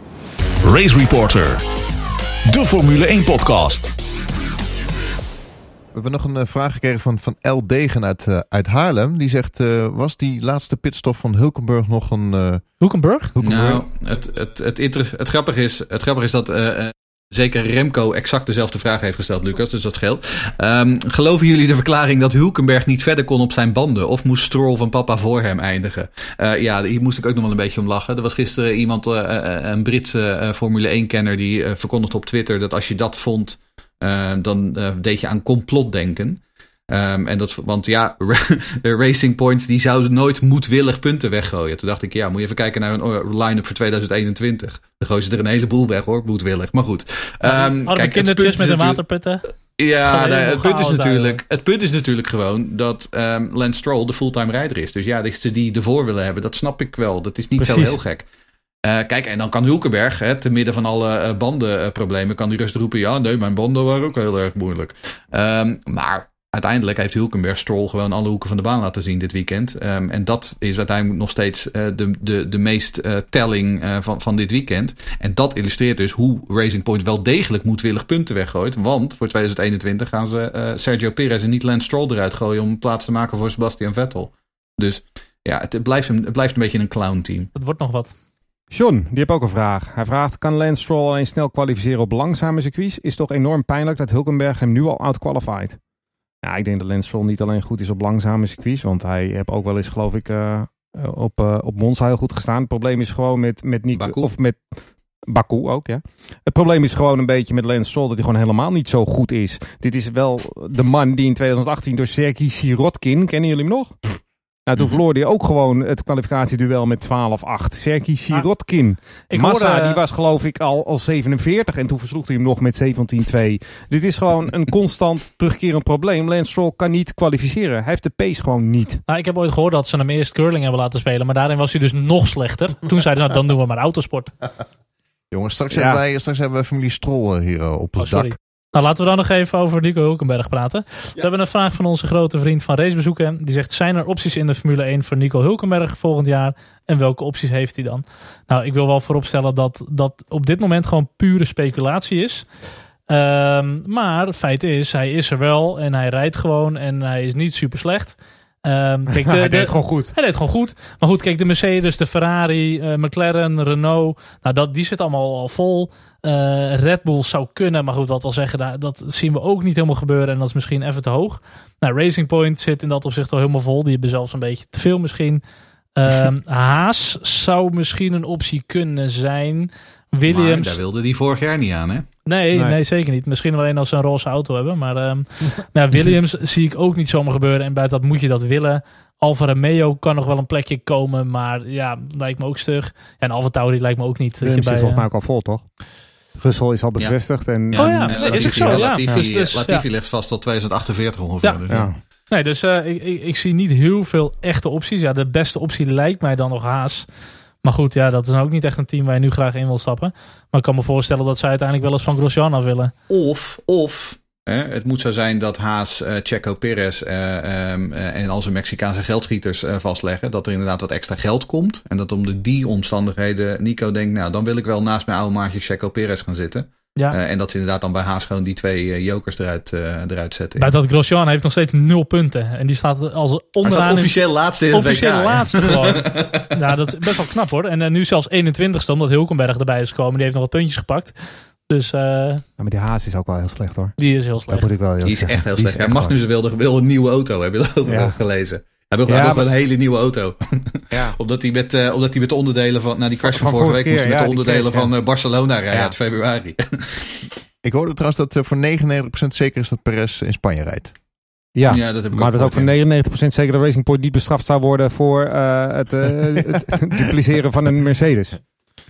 Speaker 2: Race Reporter. De Formule 1 podcast.
Speaker 1: We hebben nog een vraag gekregen van, van L. Degen uit, uit Haarlem. Die zegt, eh, was die laatste pitstop van Hulkenberg nog een... eh
Speaker 3: Hulkenberg?
Speaker 1: Hulkenberg?
Speaker 4: Nou, het, het, het, het, grappige is, het grappige is dat eh, eh, zeker Remco exact dezelfde vraag heeft gesteld, Lucas. Dus dat scheelt. Ehm, geloven jullie de verklaring dat Hulkenberg niet verder kon op zijn banden? Of moest Stroll van papa voor hem eindigen? Eh, ja, hier moest ik ook nog wel een beetje om lachen. Er was gisteren iemand, eh, eh, een Britse Formule 1-kenner, die verkondigde op Twitter dat als je dat vond, dan deed je aan complotdenken. Ehm, en dat, want ja, *laughs* Racing Point die zou nooit moedwillig punten weggooien. Toen dacht ik, ja, moet je even kijken naar een eh, line-up voor 2021. Dan gooien ze er een heleboel weg hoor, moedwillig. Maar goed.
Speaker 3: Arme
Speaker 4: kijk,
Speaker 3: kindertjes met een waterputten.
Speaker 4: Ja, nee, het, punt is natuurlijk, het punt is natuurlijk gewoon dat ehm Lance Stroll de fulltime rijder is. Dus ja, dat ze die ervoor willen hebben, dat snap ik wel. Dat is niet zo heel gek. Eh, kijk, en dan kan Hulkenberg, hè, te midden van alle eh, bandenproblemen, kan hij rustig roepen: ja, nee, mijn banden waren ook heel erg moeilijk. Maar uiteindelijk heeft Hulkenberg Stroll gewoon alle hoeken van de baan laten zien dit weekend. Ehm, en dat is uiteindelijk nog steeds eh, de, de, de meest eh, telling eh, van, van dit weekend. En dat illustreert dus hoe Racing Point wel degelijk moedwillig punten weggooit. Want voor 2021 gaan ze eh, Sergio Perez en niet Lance Stroll eruit gooien om plaats te maken voor Sebastian Vettel. Dus ja, het, het blijft, een, het blijft een beetje een clown team.
Speaker 3: Het wordt nog wat.
Speaker 5: John, die heeft ook een vraag. Hij vraagt, kan Lance Stroll alleen snel kwalificeren op langzame circuits? Is toch enorm pijnlijk dat Hulkenberg hem nu al outqualified? Ja, ik denk dat Lance Stroll niet alleen goed is op langzame circuits, want hij heeft ook wel eens, geloof ik, eh, op, eh, op Monza heel goed gestaan. Het probleem is gewoon met, met Nico,
Speaker 4: Baku.
Speaker 5: of met Baku ook, ja. Het probleem is gewoon een beetje met Lance Stroll dat hij gewoon helemaal niet zo goed is. Dit is wel de man die in 2018 door Sergei Sirotkin, kennen jullie hem nog? Nou, toen
Speaker 4: Mhm.
Speaker 5: verloor hij ook gewoon het kwalificatieduel met 12-8. Sergei Sirotkin.
Speaker 3: Ik
Speaker 5: Massa,
Speaker 3: hoorde,
Speaker 5: die was geloof ik al, al 47 en toen versloeg hij hem nog met 17-2. Dit is gewoon een constant terugkerend probleem. Lance Stroll kan niet kwalificeren. Hij heeft de pace gewoon niet.
Speaker 3: Nou, ik heb ooit gehoord dat ze hem eerst curling hebben laten spelen. Maar daarin was hij dus nog slechter. Toen zeiden ze, nou, dan doen we maar autosport. *laughs*
Speaker 1: Jongens, straks,
Speaker 5: Ja.
Speaker 1: hebben wij, straks hebben we familie Strol eh, hier eh, op
Speaker 3: Oh,
Speaker 1: ons
Speaker 3: sorry.
Speaker 1: dak.
Speaker 3: Nou, laten we dan nog even over Nico Hulkenberg praten. We hebben een vraag van onze grote vriend van Racebezoeken. Die zegt, zijn er opties in de Formule 1 voor Nico Hulkenberg volgend jaar? En welke opties heeft hij dan? Nou, ik wil wel vooropstellen dat dat op dit moment gewoon pure speculatie is. Ehm, maar feit is, hij is er wel en hij rijdt gewoon en hij is niet super slecht. Ehm, *laughs* kijk, de,
Speaker 5: Hij deed
Speaker 3: de-
Speaker 5: het gewoon goed.
Speaker 3: hij deed het gewoon goed. Maar goed, kijk, de Mercedes, de Ferrari, eh, McLaren, Renault. Nou, dat, die zit allemaal al vol. Eh, Red Bull zou kunnen, maar goed, wat wel zeggen, daar- dat zien we ook niet helemaal gebeuren. En dat is misschien even te hoog. Nou, Racing Point zit in dat opzicht al helemaal vol. Die hebben zelfs een beetje te veel misschien. Ehm, *laughs* Haas zou misschien een optie kunnen zijn.
Speaker 4: Maar
Speaker 3: Williams.
Speaker 4: daar wilde die vorig jaar niet aan, hè?
Speaker 3: Nee, nee,
Speaker 5: Nee.
Speaker 3: zeker niet. Misschien alleen als ze een roze auto hebben. Maar ehm *laughs* nou, Williams zie ik ook niet zomaar gebeuren. En buiten dat moet je dat willen. Alfa Romeo kan nog wel een plekje komen. Maar ja, lijkt me ook stug. Ja, en Alfa Tauri lijkt me ook niet. dat je
Speaker 5: Williams
Speaker 3: bij,
Speaker 5: is volgens
Speaker 3: eh,
Speaker 5: mij ook al vol, toch? Russell is al bevestigd. En,
Speaker 3: Oh ja,
Speaker 4: en Latifi,
Speaker 3: is ook zo, ja.
Speaker 4: Latifi,
Speaker 3: Dus- dus,
Speaker 4: Latifi ligt vast tot 2048 ongeveer.
Speaker 3: Ja.
Speaker 4: Dus,
Speaker 5: ja.
Speaker 3: Nee, dus eh, ik, ik, ik zie niet heel veel echte opties. Ja, de beste optie lijkt mij dan nog Haas. Maar goed, ja, dat is nou ook niet echt een team waar je nu graag in wil stappen. Maar ik kan me voorstellen dat zij uiteindelijk wel eens van Grosjean willen.
Speaker 4: Of, of het moet zo zijn dat Haas, eh Checo Perez eh, ehm, eh, en al zijn Mexicaanse geldschieters vastleggen. Dat er inderdaad wat extra geld komt. En dat om de die omstandigheden Nico denkt, nou dan wil ik wel naast mijn oude maatje Checo Perez gaan zitten.
Speaker 3: Ja.
Speaker 4: Eh, en dat ze inderdaad dan bij Haas gewoon die twee eh, jokers eruit, eh, eruit zetten.
Speaker 3: Buiten dat Grosjean heeft nog steeds nul punten. En die staat als
Speaker 4: Hij staat
Speaker 3: onderaan in-
Speaker 4: officieel laatste in het
Speaker 3: officieel
Speaker 4: WK,
Speaker 3: laatste *laughs* gewoon. ja, dat is best wel knap hoor. En nu zelfs 21ste, omdat Hulkenberg erbij is gekomen. Die heeft nog wat puntjes gepakt. Dus eh,
Speaker 5: Ja, maar die Haas is ook wel heel slecht hoor.
Speaker 3: die is heel
Speaker 5: Dat
Speaker 3: slecht.
Speaker 5: moet ik wel heel
Speaker 4: Die is
Speaker 5: zeggen.
Speaker 4: echt heel
Speaker 5: Die
Speaker 4: slecht. Ja,
Speaker 5: echt
Speaker 4: Magnussen wilde, wil een nieuwe auto, heb je dat ook
Speaker 5: Ja.
Speaker 4: gelezen? Hij wil
Speaker 5: Ja,
Speaker 4: graag
Speaker 5: maar-
Speaker 4: een hele nieuwe auto.
Speaker 5: Ja. *laughs*
Speaker 4: omdat hij met, eh, omdat hij met de onderdelen van... Nou, die crash van,
Speaker 5: Van
Speaker 4: vorige
Speaker 5: vorige
Speaker 4: week moest met de
Speaker 5: ja,
Speaker 4: onderdelen van eh, Barcelona rijden
Speaker 5: Ja.
Speaker 4: uit februari.
Speaker 1: Ik hoorde trouwens dat eh, voor 99% zeker is dat Perez in Spanje rijdt.
Speaker 5: Ja.
Speaker 4: Ja, dat heb ik
Speaker 5: maar
Speaker 4: ook
Speaker 5: dat is ook voor
Speaker 4: gehoord,
Speaker 5: 99% zeker dat Racing Point niet bestraft zou worden voor eh, het, eh, het *laughs* dupliceren van een Mercedes.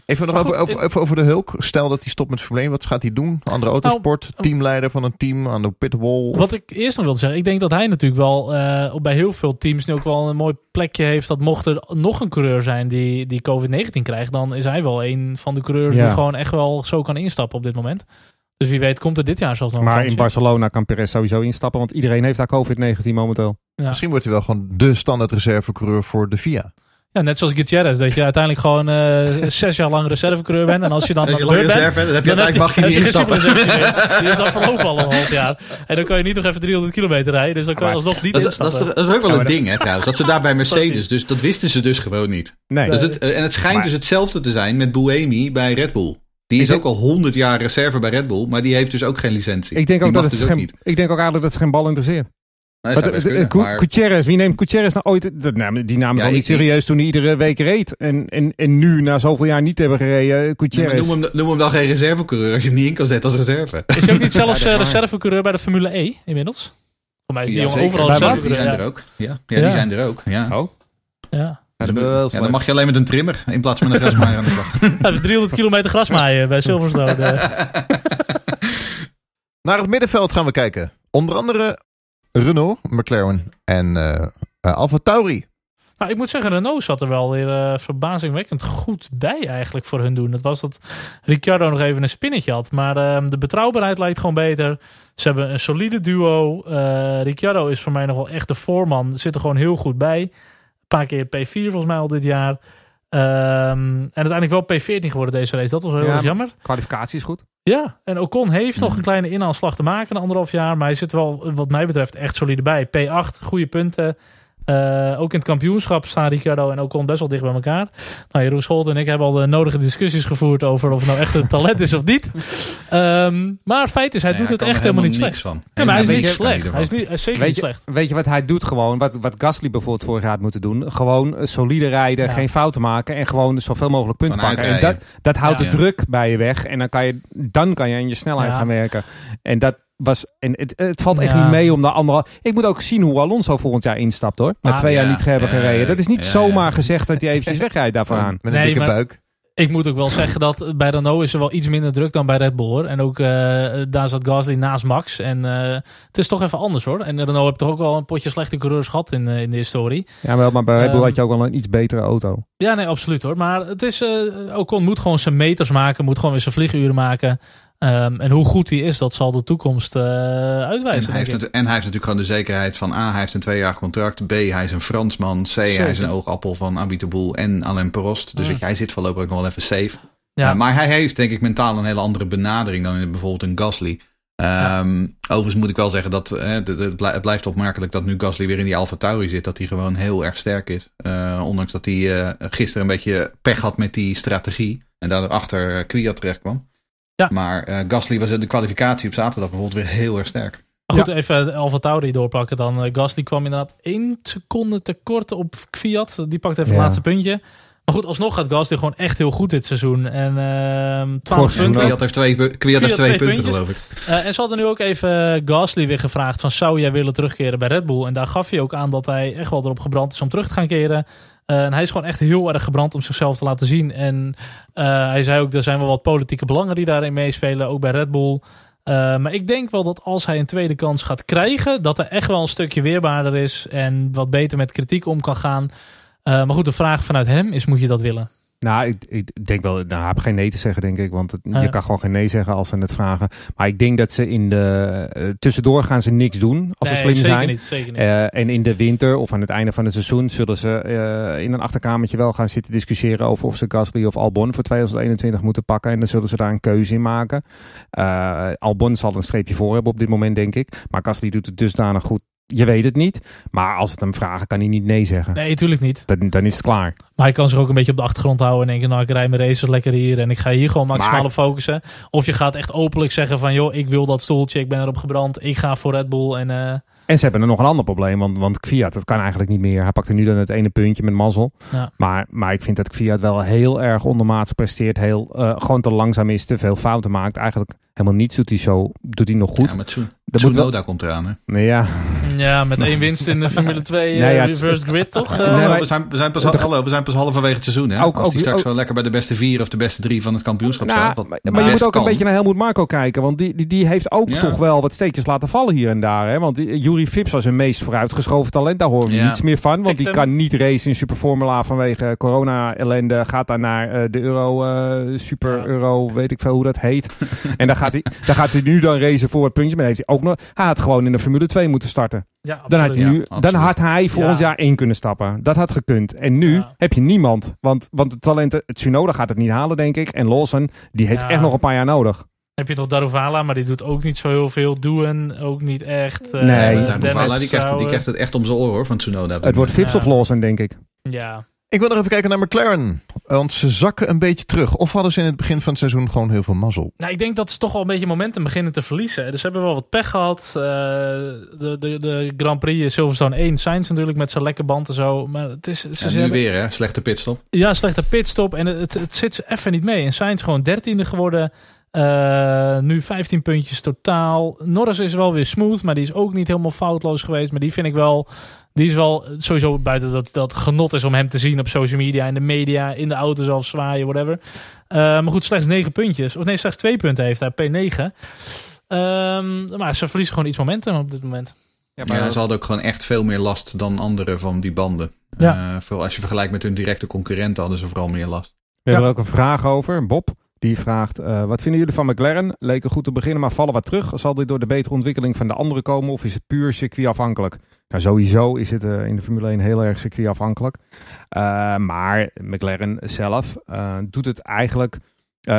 Speaker 1: Even nog over, over, even over de Hulk. Stel dat hij stopt met Formule 1. Wat gaat hij doen? Andere autosport, teamleider van een team aan de pitwall.
Speaker 3: Wat ik eerst nog wilde zeggen, ik denk dat hij natuurlijk wel eh, bij heel veel teams nu ook wel een mooi plekje heeft. Dat mocht er nog een coureur zijn die, die COVID-19 krijgt, dan is hij wel een van de coureurs
Speaker 5: Ja.
Speaker 3: die gewoon echt wel zo kan instappen op dit moment. Dus wie weet komt er dit jaar zelfs nog een
Speaker 5: Maar in. Barcelona kan Perez sowieso instappen, want iedereen heeft daar COVID-19 momenteel.
Speaker 3: Ja.
Speaker 1: Misschien wordt hij wel gewoon de standaard reservecoureur voor de FIA.
Speaker 3: Ja, net zoals Gutierrez, dat je uiteindelijk gewoon eh, zes jaar lang reservecoureur bent. En als je dan de beurt bent,
Speaker 4: reserve, dan heb je uiteindelijk mag je *laughs* niet instappen.
Speaker 3: Die is dan verlopen al een half jaar. En dan kan je niet nog even 300 kilometer rijden. Dus dan kan je alsnog niet
Speaker 4: Dat is, dat, is, dat is ook wel
Speaker 5: Ja,
Speaker 4: een ding, hè, trouwens. Dat ze daar bij *laughs* Mercedes, dus dat wisten ze dus gewoon niet.
Speaker 5: Nee.
Speaker 4: Dus het, en het schijnt
Speaker 5: Maar-
Speaker 4: dus hetzelfde te zijn met Buemi bij Red Bull. Die is ook al 100 jaar reserve bij Red Bull, maar die heeft dus ook geen licentie.
Speaker 5: ik denk ook dat het
Speaker 4: dus
Speaker 5: geen,
Speaker 4: niet.
Speaker 5: ik denk ook eigenlijk dat ze geen bal interesseert.
Speaker 4: Nee,
Speaker 5: Maar
Speaker 4: kunnen,
Speaker 5: Gutierrez, wie neemt Gutierrez nou ooit? Dat, nou, die namen
Speaker 4: Ja,
Speaker 5: ze al niet serieus toen hij iedere week reed. En, en, en nu, na zoveel jaar niet te hebben gereden,
Speaker 4: Nee,
Speaker 5: Gutierrez.
Speaker 4: noem, hem, noem hem dan geen reservecoureur als je hem niet in kan zetten als reserve.
Speaker 3: Is hij ook niet zelfs *laughs*
Speaker 5: Ja,
Speaker 3: eh,
Speaker 5: is
Speaker 3: reservecoureur bij de Formule E inmiddels? Voor mij is die
Speaker 4: Ja,
Speaker 3: jongen
Speaker 4: zeker.
Speaker 3: overal
Speaker 5: wat?
Speaker 4: Die
Speaker 3: reservecoureur.
Speaker 4: zijn
Speaker 3: Ja.
Speaker 4: er ook. Ja, ja,
Speaker 3: Ja.
Speaker 4: die zijn er ook. Ja.
Speaker 5: Oh,
Speaker 3: Ja.
Speaker 5: dat is wel heel
Speaker 4: Ja, dan mag je alleen met een trimmer in plaats van een grasmaaier aan de slag.
Speaker 3: Hij heeft 300 kilometer gras maaien bij Silverstone. eh. *laughs*
Speaker 1: Naar het middenveld gaan we kijken. Onder andere Renault, McLaren en eh eh, Alfa Tauri.
Speaker 3: Nou, ik moet zeggen, Renault zat er wel weer eh, verbazingwekkend goed bij eigenlijk voor hun doen. Het was dat Ricciardo nog even een spinnetje had. Maar ehm, de betrouwbaarheid lijkt gewoon beter. Ze hebben een solide duo. Ricciardo is voor mij nog wel echt de voorman. Zit er gewoon heel goed bij. Een paar keer P4 volgens mij al dit jaar. Ehm, en uiteindelijk wel P14 geworden deze race. Dat was wel heel
Speaker 5: Ja,
Speaker 3: erg jammer.
Speaker 5: Kwalificatie is goed.
Speaker 3: Ja, en Ocon heeft nog een kleine inhaalslag te maken, een anderhalf jaar. Maar hij zit wel, wat mij betreft, echt solide bij. P8, goede punten. Eh, ook in het kampioenschap staan Ricciardo en Ocon best wel dicht bij elkaar. Nou, Jeroen Scholt en ik hebben al de nodige discussies gevoerd over of het nou echt een talent is of niet. Ehm, maar feit is, hij
Speaker 4: Nee,
Speaker 3: doet het echt helemaal niet slecht.
Speaker 4: van.
Speaker 3: Ja, maar hij is niet
Speaker 5: je-
Speaker 3: slecht. Hij is, niet, hij is zeker
Speaker 5: Weet
Speaker 3: niet
Speaker 5: je,
Speaker 3: slecht.
Speaker 5: weet je wat hij doet gewoon? Wat, wat Gasly bijvoorbeeld vorig jaar had moeten doen? Gewoon eh, solide rijden,
Speaker 3: Ja.
Speaker 5: geen fouten maken en gewoon zoveel mogelijk punten pakken. En dat, dat houdt
Speaker 3: Ja.
Speaker 5: de druk bij je weg en dan kan je, dan kan je aan je snelheid
Speaker 3: Ja.
Speaker 5: gaan werken. En dat was, en het, het valt echt
Speaker 3: Ja.
Speaker 5: niet mee om de andere. Ik moet ook zien hoe Alonso volgend jaar instapt hoor. Na
Speaker 3: Ah,
Speaker 5: twee jaar
Speaker 4: ja.
Speaker 5: niet hebben gereden. Dat is niet
Speaker 4: ja,
Speaker 5: zomaar
Speaker 4: ja.
Speaker 5: gezegd dat hij eventjes wegrijdt daarvan aan.
Speaker 1: Met een
Speaker 3: Nee,
Speaker 1: dikke
Speaker 3: maar-
Speaker 1: buik.
Speaker 3: Ik moet ook wel zeggen dat bij Renault is er wel iets minder druk dan bij Red Bull. Hoor. En ook eh, daar zat Gasly naast Max. En eh, het is toch even anders hoor. En Renault heeft toch ook wel een potje slechte coureurs gehad in, eh, in de historie.
Speaker 5: Ja, wel, maar bij Red Bull
Speaker 3: Ehm,
Speaker 5: had je ook wel een iets betere auto.
Speaker 3: Ja, nee, absoluut hoor. Maar het is, eh Ocon moet gewoon zijn meters maken, moet gewoon weer zijn vlieguren maken. Ehm, en hoe goed hij is, dat zal de toekomst eh,
Speaker 4: En
Speaker 3: uitwijzen.
Speaker 4: hij,
Speaker 3: denk
Speaker 4: heeft en hij heeft natuurlijk gewoon de zekerheid van A, hij heeft een tweejarig contract. B, hij is een Fransman. C, hij is een oogappel van Abitaboel en Alain Prost. Dus
Speaker 3: Mm.
Speaker 4: ik- hij zit voorlopig ook nog wel even safe.
Speaker 3: Ja.
Speaker 4: Uh, maar hij heeft denk ik mentaal een hele andere benadering dan in bijvoorbeeld een Gasly. Ehm, Overigens moet ik wel zeggen dat eh, de- de- het blij- het blijft opmerkelijk dat nu Gasly weer in die Alfa Tauri zit. Dat hij gewoon heel erg sterk is. Eh, ondanks dat hij eh, gisteren een beetje pech had met die strategie. En daardoor achter eh, Kwiat terecht kwam.
Speaker 3: Ja.
Speaker 4: Maar eh, Gasly was in de kwalificatie op zaterdag bijvoorbeeld weer heel erg sterk.
Speaker 3: Goed, even Alfa Tauri doorpakken dan. Eh, Gasly kwam inderdaad één seconde tekort op Fiat. Die pakt even
Speaker 5: Ja.
Speaker 3: het laatste puntje. Maar goed, alsnog gaat Gasly gewoon echt heel goed dit seizoen. En ehm 12
Speaker 5: Vorig seizoen
Speaker 3: punten.
Speaker 4: Kwiat heeft twee, pu- Kwiat heeft twee,
Speaker 3: twee
Speaker 4: punten
Speaker 3: puntjes.
Speaker 4: geloof ik.
Speaker 3: Eh, en ze hadden nu ook even Gasly weer gevraagd van zou jij willen terugkeren bij Red Bull? En daar gaf hij ook aan dat hij echt wel erop gebrand is om terug te gaan keren. Eh, en hij is gewoon echt heel erg gebrand om zichzelf te laten zien. En eh, hij zei ook, er zijn wel wat politieke belangen die daarin meespelen, ook bij Red Bull. Eh, maar ik denk wel dat als hij een tweede kans gaat krijgen, dat hij echt wel een stukje weerbaarder is en wat beter met kritiek om kan gaan. Maar goed, de vraag vanuit hem is, moet je dat willen?
Speaker 5: Nou, ik, ik denk wel, nou, heeft geen nee te zeggen, denk ik. Want het-
Speaker 3: Ah,
Speaker 5: je kan gewoon geen nee zeggen als ze het vragen. Maar ik denk dat ze in de. eh, tussendoor gaan ze niks doen als
Speaker 3: Nee,
Speaker 5: ze slim
Speaker 3: zeker
Speaker 5: zijn.
Speaker 3: niet, zeker niet.
Speaker 5: Eh, en in de winter of aan het einde van het seizoen zullen ze eh, in een achterkamertje wel gaan zitten discussiëren over of ze Gasly of Albon voor 2021 moeten pakken. En dan zullen ze daar een keuze in maken. Albon zal een streepje voor hebben op dit moment, denk ik. Maar Gasly doet het dusdanig goed. Je weet het niet. Maar als het hem vragen, kan hij niet nee zeggen.
Speaker 3: nee, natuurlijk niet.
Speaker 5: Dan, dan is het klaar.
Speaker 3: Maar hij kan zich ook een beetje op de achtergrond houden en denken, nou ik rij mijn races lekker hier en ik ga hier gewoon maximaal
Speaker 5: Maar-
Speaker 3: op focussen. Of je gaat echt openlijk zeggen van, joh, ik wil dat stoeltje, ik ben erop gebrand, ik ga voor Red Bull. En eh,
Speaker 5: En ze hebben er nog een ander probleem, want, want Kvyat, dat kan eigenlijk niet meer. Hij pakte nu dan het ene puntje met mazzel.
Speaker 3: Ja.
Speaker 5: Maar, maar ik vind dat Kvyat wel heel erg ondermaats presteert. Heel, eh, gewoon te langzaam is, te veel fouten maakt. Eigenlijk helemaal niets doet hij zo, doet hij nog goed.
Speaker 4: Ja, maar Tsu-
Speaker 5: Dat moet wel-
Speaker 4: Tsunoda komt eraan. Hè?
Speaker 5: Nee, ja.
Speaker 3: Ja, met één winst in de Formule 2 *laughs* eh,
Speaker 5: Nee, ja, het-
Speaker 3: reversed grid, toch? Eh,
Speaker 5: Nee, maar-
Speaker 4: we, zijn, we, zijn pas,
Speaker 5: De-
Speaker 4: hallo, we zijn pas halverwege het seizoen. Hè?
Speaker 5: Ook-
Speaker 4: Als die straks
Speaker 5: ook-
Speaker 4: wel lekker bij de beste vier of de beste drie van het kampioenschap
Speaker 5: Nou,
Speaker 4: staat. wat
Speaker 5: maar, maar je moet ook
Speaker 4: kan.
Speaker 5: een beetje naar Helmoet Marco kijken. Want die, die, die heeft ook
Speaker 4: Ja.
Speaker 5: toch wel wat steekjes laten vallen hier en daar. Hè? Want die, Jury Phipps was hun meest vooruitgeschoven talent. Daar horen we
Speaker 4: Ja.
Speaker 5: niets meer van. Want die
Speaker 3: hem.
Speaker 5: kan niet racen in Superformula vanwege corona-ellende. Gaat daar naar eh, de Euro, eh, Super
Speaker 3: Ja.
Speaker 5: Euro, weet ik veel hoe dat heet. *laughs* en daar gaat, hij, daar gaat hij nu dan racen voor het puntje. Maar heeft hij ook nog, hij had gewoon in de Formule 2 moeten starten.
Speaker 3: Ja,
Speaker 5: Dan had, hij nu,
Speaker 4: Ja,
Speaker 5: dan had hij ons jaar één kunnen stappen. Dat had gekund. En nu
Speaker 3: Ja.
Speaker 5: heb je niemand. Want, want de talenten, Tsunoda gaat het niet halen, denk ik. En Lawson, die heeft
Speaker 3: Ja.
Speaker 5: echt nog een paar jaar nodig.
Speaker 3: Heb je nog Daruvala, maar die doet ook niet zo heel veel. Doen ook niet echt. Eh,
Speaker 5: Nee.
Speaker 4: Bovala, die, krijgt, die
Speaker 3: zou,
Speaker 4: krijgt het echt om zijn oren hoor, van Tsunoda.
Speaker 5: Het wordt
Speaker 3: Ja.
Speaker 5: of Lawson, denk ik.
Speaker 3: Ja,
Speaker 1: Ik wil nog even kijken naar McLaren. Want ze zakken een beetje terug. Of hadden ze in het begin van het seizoen gewoon heel veel mazzel?
Speaker 3: Nou, ik denk dat ze toch wel een beetje momentum beginnen te verliezen. Dus ze hebben wel wat pech gehad. Eh, de, de, de Grand Prix Silverstone 1, Sainz natuurlijk met zijn lekke band en zo. Maar het is, ze,
Speaker 4: nu
Speaker 3: hebben,
Speaker 4: weer hè, slechte pitstop.
Speaker 3: ja, slechte pitstop en het, het, het zit ze even niet mee. En Sainz gewoon dertiende geworden. Eh, nu 15 puntjes totaal. Norris is wel weer smooth, maar die is ook niet helemaal foutloos geweest. Maar die vind ik wel... Die is wel sowieso buiten dat dat genot is om hem te zien op social media, in de media, in de auto zelfs zwaaien, whatever. Eh, maar goed, slechts 9 puntjes. Of nee, slechts 2 punten heeft hij, P9. Ehm, maar ze verliezen gewoon iets momentum op dit moment.
Speaker 4: Ja, ze hadden ook gewoon echt veel meer last dan anderen van die banden.
Speaker 3: Ja.
Speaker 4: Eh, veel, als je vergelijkt met hun directe concurrenten hadden ze vooral meer last.
Speaker 5: We hebben er ook een vraag over. Bob, die vraagt... eh, wat vinden jullie van McLaren? Leken goed te beginnen, maar vallen wat terug. Zal dit door de betere ontwikkeling van de anderen komen? Of is het puur circuitafhankelijk? Nou, sowieso is het eh, in de Formule 1 heel erg circuitafhankelijk. Eh, maar McLaren zelf doet het eigenlijk...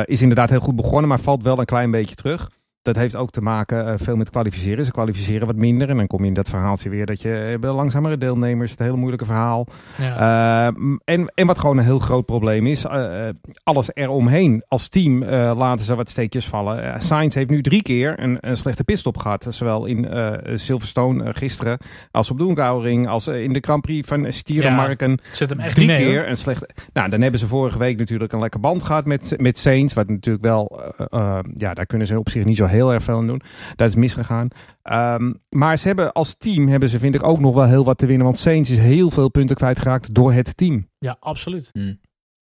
Speaker 5: is inderdaad heel goed begonnen, maar valt wel een klein beetje terug. Dat heeft ook te maken eh, veel met kwalificeren. Ze kwalificeren wat minder. En dan kom je in dat verhaaltje weer dat je eh, langzamere deelnemers... het hele moeilijke verhaal.
Speaker 3: Ja.
Speaker 5: Uh, en, en wat gewoon een heel groot probleem is, uh, alles eromheen. Als team uh, laten ze wat steekjes vallen. Sainz heeft nu drie keer een, een slechte pitstop gehad. Zowel in Silverstone gisteren, als op de als in de Grand Prix van Stierenmarken.
Speaker 3: Ja, zit hem echt
Speaker 5: drie
Speaker 3: mee,
Speaker 5: keer
Speaker 3: hoor.
Speaker 5: een slechte. Nou, dan hebben ze vorige week natuurlijk een lekker band gehad met, met Sainz. Wat natuurlijk wel, ja, daar kunnen ze op zich niet zo heel erg veel aan doen. Dat is misgegaan. Um, maar ze hebben als team, hebben ze vind ik ook nog wel heel wat te winnen. Want Sainz is heel veel punten kwijtgeraakt door het team.
Speaker 3: Ja, absoluut.
Speaker 4: Hmm.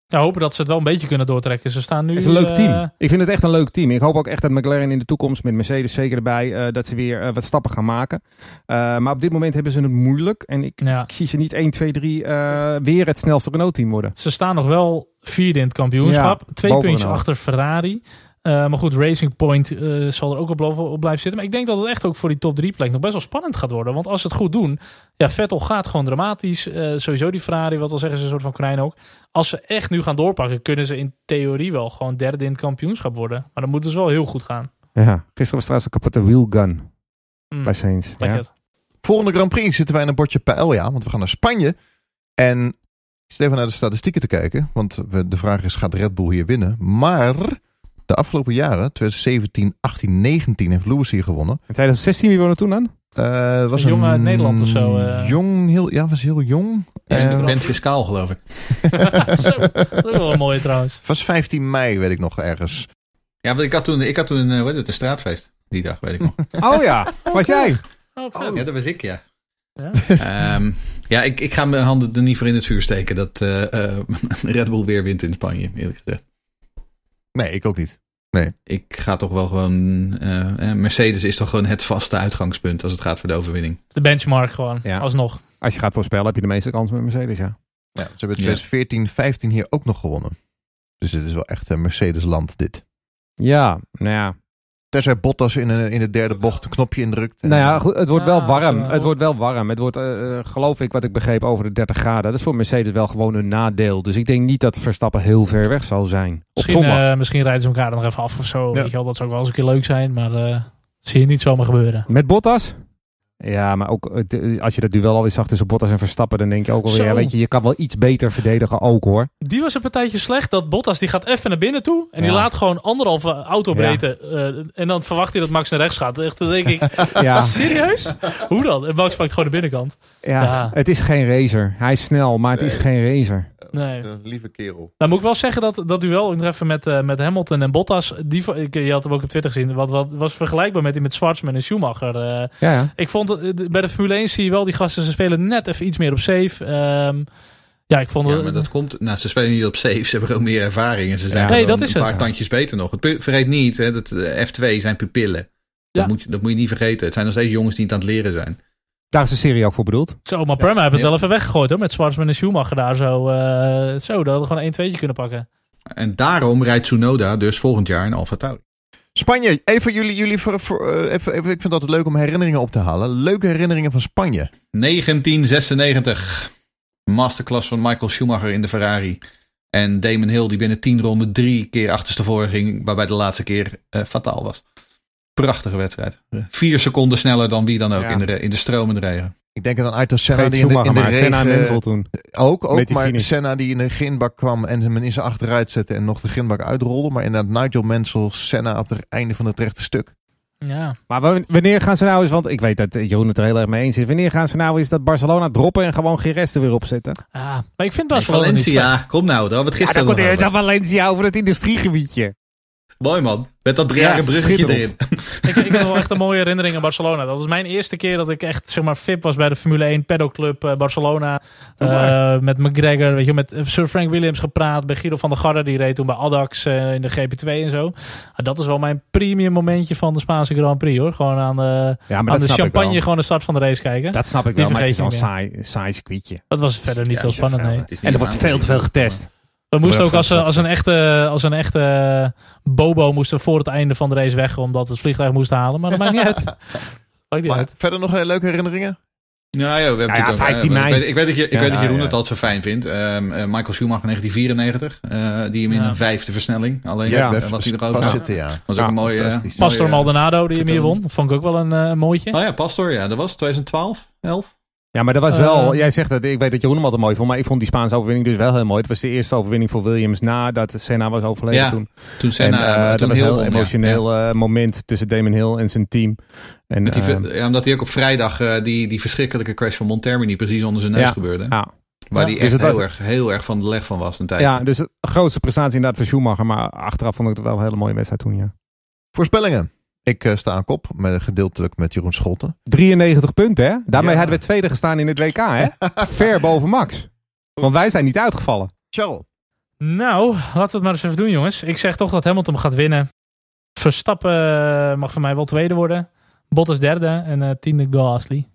Speaker 3: Ja, hopen dat ze het wel een beetje kunnen doortrekken. Ze staan nu.
Speaker 5: Het is een leuk
Speaker 3: uh,
Speaker 5: team. Ik vind het echt een leuk team. Ik hoop ook echt dat McLaren in de toekomst met Mercedes zeker erbij uh, dat ze weer uh, wat stappen gaan maken. Uh, maar op dit moment hebben ze het moeilijk. En ik,
Speaker 3: ja.
Speaker 5: ik zie ze niet 1, 2, 3 uh, weer het snelste Renault-team worden.
Speaker 3: Ze staan nog wel vierde in het kampioenschap.
Speaker 5: Ja,
Speaker 3: Twee puntjes
Speaker 5: Renault.
Speaker 3: achter Ferrari. Uh, maar goed, Racing Point uh, zal er ook op, op, blijven zitten. Maar ik denk dat het echt ook voor die top 3 plek nog best wel spannend gaat worden. Want als ze het goed doen, ja, Vettel gaat gewoon dramatisch. Uh, sowieso die Ferrari, wat wil zeggen, is een soort van konijn ook. Als ze echt nu gaan doorpakken, kunnen ze in theorie wel gewoon derde in het kampioenschap worden. Maar dan moeten ze wel heel goed gaan.
Speaker 5: Ja, gisteren was trouwens een kapotte wheelgun
Speaker 3: Mm,
Speaker 5: bij Saints. Ja.
Speaker 1: Volgende Grand Prix zitten wij in een bordje paella, want we gaan naar Spanje. En ik zit even naar de statistieken te kijken, want de vraag is, gaat Red Bull hier winnen? Maar de afgelopen jaren, 2017, 18, 19, heeft Lewis hier gewonnen.
Speaker 5: In 2016, wie won er toen dan?
Speaker 1: Eh, het was
Speaker 3: Een jongen uit Nederland of zo, eh.
Speaker 1: Jong, heel, ja, was heel jong.
Speaker 3: Eerste
Speaker 1: Eh,
Speaker 4: Ik ben fiscaal, geloof ik. *laughs*
Speaker 3: Zo, *laughs* dat is wel een mooie trouwens.
Speaker 1: was 15 mei, weet ik nog ergens.
Speaker 4: Ja, want ik had toen, ik had toen eh, hoe heet het, een straatfeest. Die dag, weet ik nog. *laughs*
Speaker 5: Oh ja, was jij?
Speaker 3: Oh, vet.
Speaker 4: Ja, dat was ik, ja.
Speaker 3: Ja.
Speaker 4: Ehm, ja, ik, ik ga mijn handen er niet voor in het vuur steken dat eh, eh, Red Bull weer wint in Spanje, eerlijk gezegd.
Speaker 1: Nee, ik ook niet.
Speaker 4: Ik ga toch wel gewoon... eh, eh, Mercedes is toch gewoon het vaste uitgangspunt als het gaat voor de overwinning.
Speaker 3: De benchmark gewoon,
Speaker 5: Ja.
Speaker 3: alsnog.
Speaker 5: Als je gaat voorspellen, heb je de meeste kans met Mercedes, ja.
Speaker 1: Ja, ze hebben 2014, 15 hier ook nog gewonnen. Dus dit is wel echt een Mercedes-land, dit.
Speaker 5: Ja, nou ja.
Speaker 1: Tenzij Bottas in, een, in de derde bocht een knopje indrukt. en-
Speaker 5: Nou ja, goed, het wordt wel warm.
Speaker 3: zo.
Speaker 5: Het wordt wel warm. Het wordt, eh, eh, geloof ik, wat ik begreep, over de 30 graden. Dat is voor Mercedes wel gewoon een nadeel. Dus ik denk niet dat Verstappen heel ver weg zal zijn. Op
Speaker 3: Misschien, eh, misschien rijden ze elkaar er nog even af of zo.
Speaker 1: Ja.
Speaker 3: Weet je wel, dat zou ook wel eens een keer leuk zijn. Maar eh zie je niet zomaar gebeuren.
Speaker 5: Met Bottas? Ja, maar ook eh, de- als je dat duel alweer zag tussen Bottas en Verstappen, dan denk je ook alweer, ja, weet je, je kan wel iets beter verdedigen ook hoor.
Speaker 3: Die was een partijtje slecht. Dat Bottas die gaat even naar binnen toe. En die laat gewoon anderhalve autobreedte. eh, en dan verwacht hij dat Max naar rechts gaat. Echt, dan denk ik, *laughs* *laughs*
Speaker 5: Ja,
Speaker 3: serieus? Hoe dan? En Max pakt gewoon de binnenkant.
Speaker 5: ja,
Speaker 3: Ja.
Speaker 5: het is geen racer. Hij is snel, maar het is geen racer.
Speaker 3: Nee.
Speaker 1: Een lieve kerel.
Speaker 3: Nou moet ik wel zeggen dat dat duel in even met, eh, met Hamilton en Bottas. Die, ik, je had hem ook op Twitter gezien. Wat, wat was vergelijkbaar met die met Schwarzman en Schumacher. eh.
Speaker 5: Ja, ja.
Speaker 3: ik vond het, eh, bij de Formule 1 zie je wel die gasten. Ze spelen net even iets meer op safe. Ehm, ja, ik vond
Speaker 4: Ja, maar dat komt... Nou, ze spelen niet op safe. Ze hebben gewoon meer ervaring. En ze zijn
Speaker 5: Ja.
Speaker 3: Nee,
Speaker 4: gewoon
Speaker 3: dat is
Speaker 4: een
Speaker 3: het.
Speaker 4: paar tandjes beter nog. Vergeet niet, hè, dat eh, F2 zijn pupillen.
Speaker 3: Ja.
Speaker 4: Dat, moet je, dat moet je niet vergeten. Het zijn nog steeds jongens die het aan het leren zijn.
Speaker 5: Daar is de serie ook voor bedoeld.
Speaker 3: Zo, maar Prema heeft het
Speaker 4: Ja.
Speaker 3: wel even weggegooid hoor. Met Schwarzman en Schumacher daar zo. eh, zo, dat hadden gewoon 1 2 kunnen pakken.
Speaker 4: En daarom rijdt Tsunoda dus volgend jaar in Alfa Tauri.
Speaker 1: Spanje, even jullie, jullie voor, voor, eh, even, even, ik vind het altijd leuk om herinneringen op te halen. Leuke herinneringen van Spanje.
Speaker 4: 1996. Masterclass van Michael Schumacher in de Ferrari. En Damon Hill die binnen 10 ronden drie keer achterstevoren ging. Waarbij de laatste keer eh, fataal was. Prachtige wedstrijd. Vier seconden sneller dan wie dan ook
Speaker 5: Ja.
Speaker 4: in, de, in de stromende regen.
Speaker 1: Ik denk aan Ayrton Senna die in de, in de
Speaker 5: maar. Senna en
Speaker 1: regen...
Speaker 5: Menzel toen.
Speaker 1: Ook, ook maar
Speaker 5: finish.
Speaker 1: Senna die in de ginbak kwam en hem in zijn achteruit zette en nog de ginbak uitrolde. Maar inderdaad Nigel Mansell, Senna op het einde van het rechte stuk.
Speaker 3: Ja.
Speaker 5: Maar wa- wanneer gaan ze nou eens, want ik weet dat Jeroen het er heel erg mee eens is. Wanneer gaan ze nou eens dat Barcelona droppen en gewoon geen rest er weer opzetten?
Speaker 3: Ah, maar ik vind Barcelona niet
Speaker 4: Valencia, kom nou, daar we het
Speaker 5: Ja,
Speaker 4: gisteren
Speaker 5: dan
Speaker 4: over.
Speaker 5: dan Valencia over het industriegebiedje.
Speaker 4: Mooi man, met dat rare
Speaker 5: Ja,
Speaker 4: bruggetje erin. *laughs*
Speaker 3: ik, ik heb wel echt een mooie herinnering aan Barcelona. Dat was mijn eerste keer dat ik echt zeg maar VIP was bij de Formule 1 Paddock Club eh, Barcelona. Eh, met McGregor, weet je, met Sir Frank Williams gepraat. Bij Guido van der Garde, die reed toen bij Adax eh, in de GP2 en zo. Ah, dat is wel mijn premium momentje van de Spaanse Grand Prix hoor. Gewoon aan de,
Speaker 5: Ja,
Speaker 3: aan
Speaker 5: dat
Speaker 3: de champagne gewoon de start van de race kijken. Dat,
Speaker 5: Dat snap ik
Speaker 3: Die
Speaker 5: wel, maar het is wel een saai, saai circuitje.
Speaker 3: was verder niet
Speaker 4: Ja,
Speaker 3: zo spannend, nee.
Speaker 5: En er wordt veel te veel getest.
Speaker 3: We moesten ook als,
Speaker 1: vet,
Speaker 3: als een echte, als een echte eh, bobo moesten voor het einde van de race weg. Omdat we het vliegtuig moesten halen. Maar dat maakt niet *laughs* uit. Maakt niet
Speaker 1: Maar
Speaker 3: uit.
Speaker 1: verder nog eh, leuke herinneringen?
Speaker 4: Ja, ja, we hebben
Speaker 5: Nou ja,
Speaker 4: natuurlijk ook,
Speaker 5: 15
Speaker 4: eh,
Speaker 5: mei.
Speaker 4: Ik weet, ik weet dat, je, ik
Speaker 5: Ja,
Speaker 4: weet dat Jeroen
Speaker 1: ja.
Speaker 4: het altijd zo fijn vindt. Ehm, eh, Michael Schumacher 1994, eh, die hem in
Speaker 3: Ja.
Speaker 4: een vijfde versnelling. Alleen
Speaker 5: Ja,
Speaker 4: eh, wat hij erover had.
Speaker 1: zitten, ja.
Speaker 4: was ook een mooie... eh.
Speaker 3: Pastor Maldonado die hem hier won. Vond ik ook wel een eh, mooitje.
Speaker 4: Oh ja, Pastor, ja, dat was 2012, 11.
Speaker 5: Ja, maar dat was wel,
Speaker 3: Eh,
Speaker 5: jij zegt dat, ik weet dat Jeroen hem altijd mooi vond, maar ik vond die Spaanse overwinning dus wel heel mooi. Het was de eerste overwinning voor Williams nadat Senna was overleden
Speaker 4: Ja,
Speaker 5: toen.
Speaker 4: Toen
Speaker 5: En
Speaker 4: Senna,
Speaker 5: eh, dat was een
Speaker 4: heel
Speaker 5: emotioneel
Speaker 4: Ja.
Speaker 5: moment tussen Damon Hill en zijn team. En,
Speaker 4: Met die,
Speaker 5: eh,
Speaker 4: ver- ja, omdat hij ook op vrijdag eh, die, die verschrikkelijke crash van Montermini precies onder zijn neus
Speaker 5: Ja.
Speaker 4: gebeurde.
Speaker 5: ja.
Speaker 4: Waar
Speaker 3: Ja.
Speaker 4: hij
Speaker 5: Dus
Speaker 4: echt
Speaker 5: was-
Speaker 4: heel, erg, heel erg van de leg van was een tijd.
Speaker 5: ja, dus de grootste prestatie inderdaad voor Schumacher, maar achteraf vond ik het wel een hele mooie wedstrijd toen, ja.
Speaker 1: Voorspellingen. Ik eh, sta aan kop, met, gedeeltelijk met Jeroen Scholten.
Speaker 5: 93 punten, hè? Daarmee
Speaker 1: Ja.
Speaker 5: hadden we tweede gestaan in het WK, hè? *laughs* Ver boven Max. Want wij zijn niet uitgevallen.
Speaker 1: Charles.
Speaker 3: Nou, laten we het maar eens even doen, jongens. Ik zeg toch dat Hamilton gaat winnen. Verstappen eh, mag voor mij wel tweede worden. Bottas derde en eh tiende Gasly.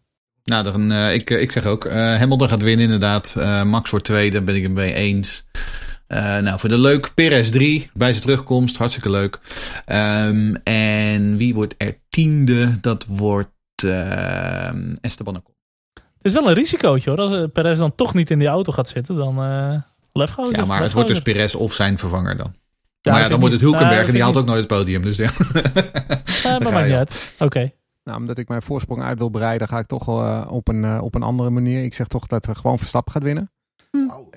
Speaker 4: Nou, dan, eh, ik, ik zeg ook, eh, Hamilton gaat winnen inderdaad. Eh, Max wordt tweede, daar ben ik het mee eens. Eh, nou, voor de leuk, Perez 3 bij zijn terugkomst, hartstikke leuk. Ehm, en wie wordt er tiende? Dat wordt eh, Esteban Ocon.
Speaker 3: Het is wel een risicootje hoor. Als eh, Perez dan toch niet in die auto gaat zitten, dan uh, lefgozer.
Speaker 4: Ja, maar het wordt dus Perez of zijn vervanger dan. maar ja, dan wordt het
Speaker 3: niet.
Speaker 4: Hulkenberg en die haalt ook nooit het podium. Dus ja. *laughs*
Speaker 3: Eh, maar maakt niet uit. Oké.
Speaker 5: Nou, omdat ik mijn voorsprong uit wil breiden, ga ik toch eh, op, een, op een andere manier. Ik zeg toch dat er gewoon Verstappen gaat winnen.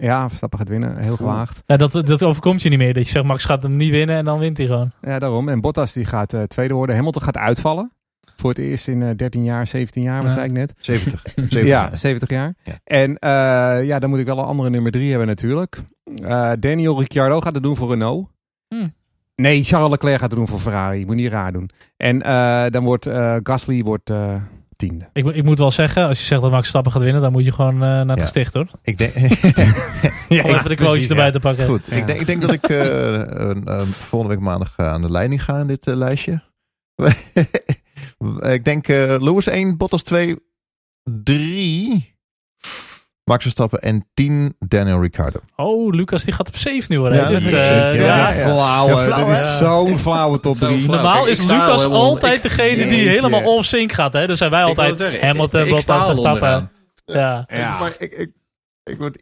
Speaker 5: Ja, Verstappen gaat winnen. Heel gewaagd.
Speaker 3: Ja, dat, dat overkomt je niet meer. Dat je zegt, Max gaat hem niet winnen en dan wint hij gewoon.
Speaker 5: Ja, daarom. En Bottas die gaat eh, tweede worden. Hamilton gaat uitvallen. Voor het eerst in eh 13 jaar, 17 jaar, wat
Speaker 3: Ja.
Speaker 5: zei ik net?
Speaker 1: 70. 70 *laughs*
Speaker 5: Ja, 70 jaar.
Speaker 1: Ja.
Speaker 5: En eh, ja, dan moet ik wel een andere nummer drie hebben natuurlijk. Eh, Daniel Ricciardo gaat het doen voor Renault.
Speaker 3: Hmm.
Speaker 5: Nee, Charles Leclerc gaat het doen voor Ferrari. Moet niet raar doen. En eh, dan wordt eh, Gasly wordt, eh, tiende.
Speaker 3: Ik, ik moet wel zeggen, als je zegt dat Max Stappen gaat winnen, dan moet je gewoon eh, naar het
Speaker 1: Ja.
Speaker 3: gesticht hoor.
Speaker 1: Ik denk, *laughs*
Speaker 5: Ja, *laughs*
Speaker 3: Om even de quotejes erbij te pakken.
Speaker 1: goed,
Speaker 5: Ja.
Speaker 1: ik, denk, ik denk dat ik eh, eh, volgende week maandag aan de leiding ga in dit lijstje. *laughs* ik denk Lewis 1, Bottas 2, 3, Max Verstappen en 10 Daniel Ricciardo.
Speaker 3: Oh, Lucas die gaat op 7 nu hoor.
Speaker 1: Ja,
Speaker 3: Dit,
Speaker 1: dat
Speaker 3: eh,
Speaker 1: is
Speaker 3: ja.
Speaker 1: Ja, ja.
Speaker 5: Flauwe,
Speaker 1: Ja,
Speaker 5: dit is zo'n flauwe top
Speaker 4: Zo
Speaker 5: 3.
Speaker 4: flauw.
Speaker 3: Normaal is Lucas altijd
Speaker 4: ik-
Speaker 3: degene die helemaal off-sync gaat. Hè? Dan zijn wij altijd Hamilton, Bottas, Verstappen. Ja.
Speaker 5: Ja.
Speaker 1: Maar ik, ik, ik word,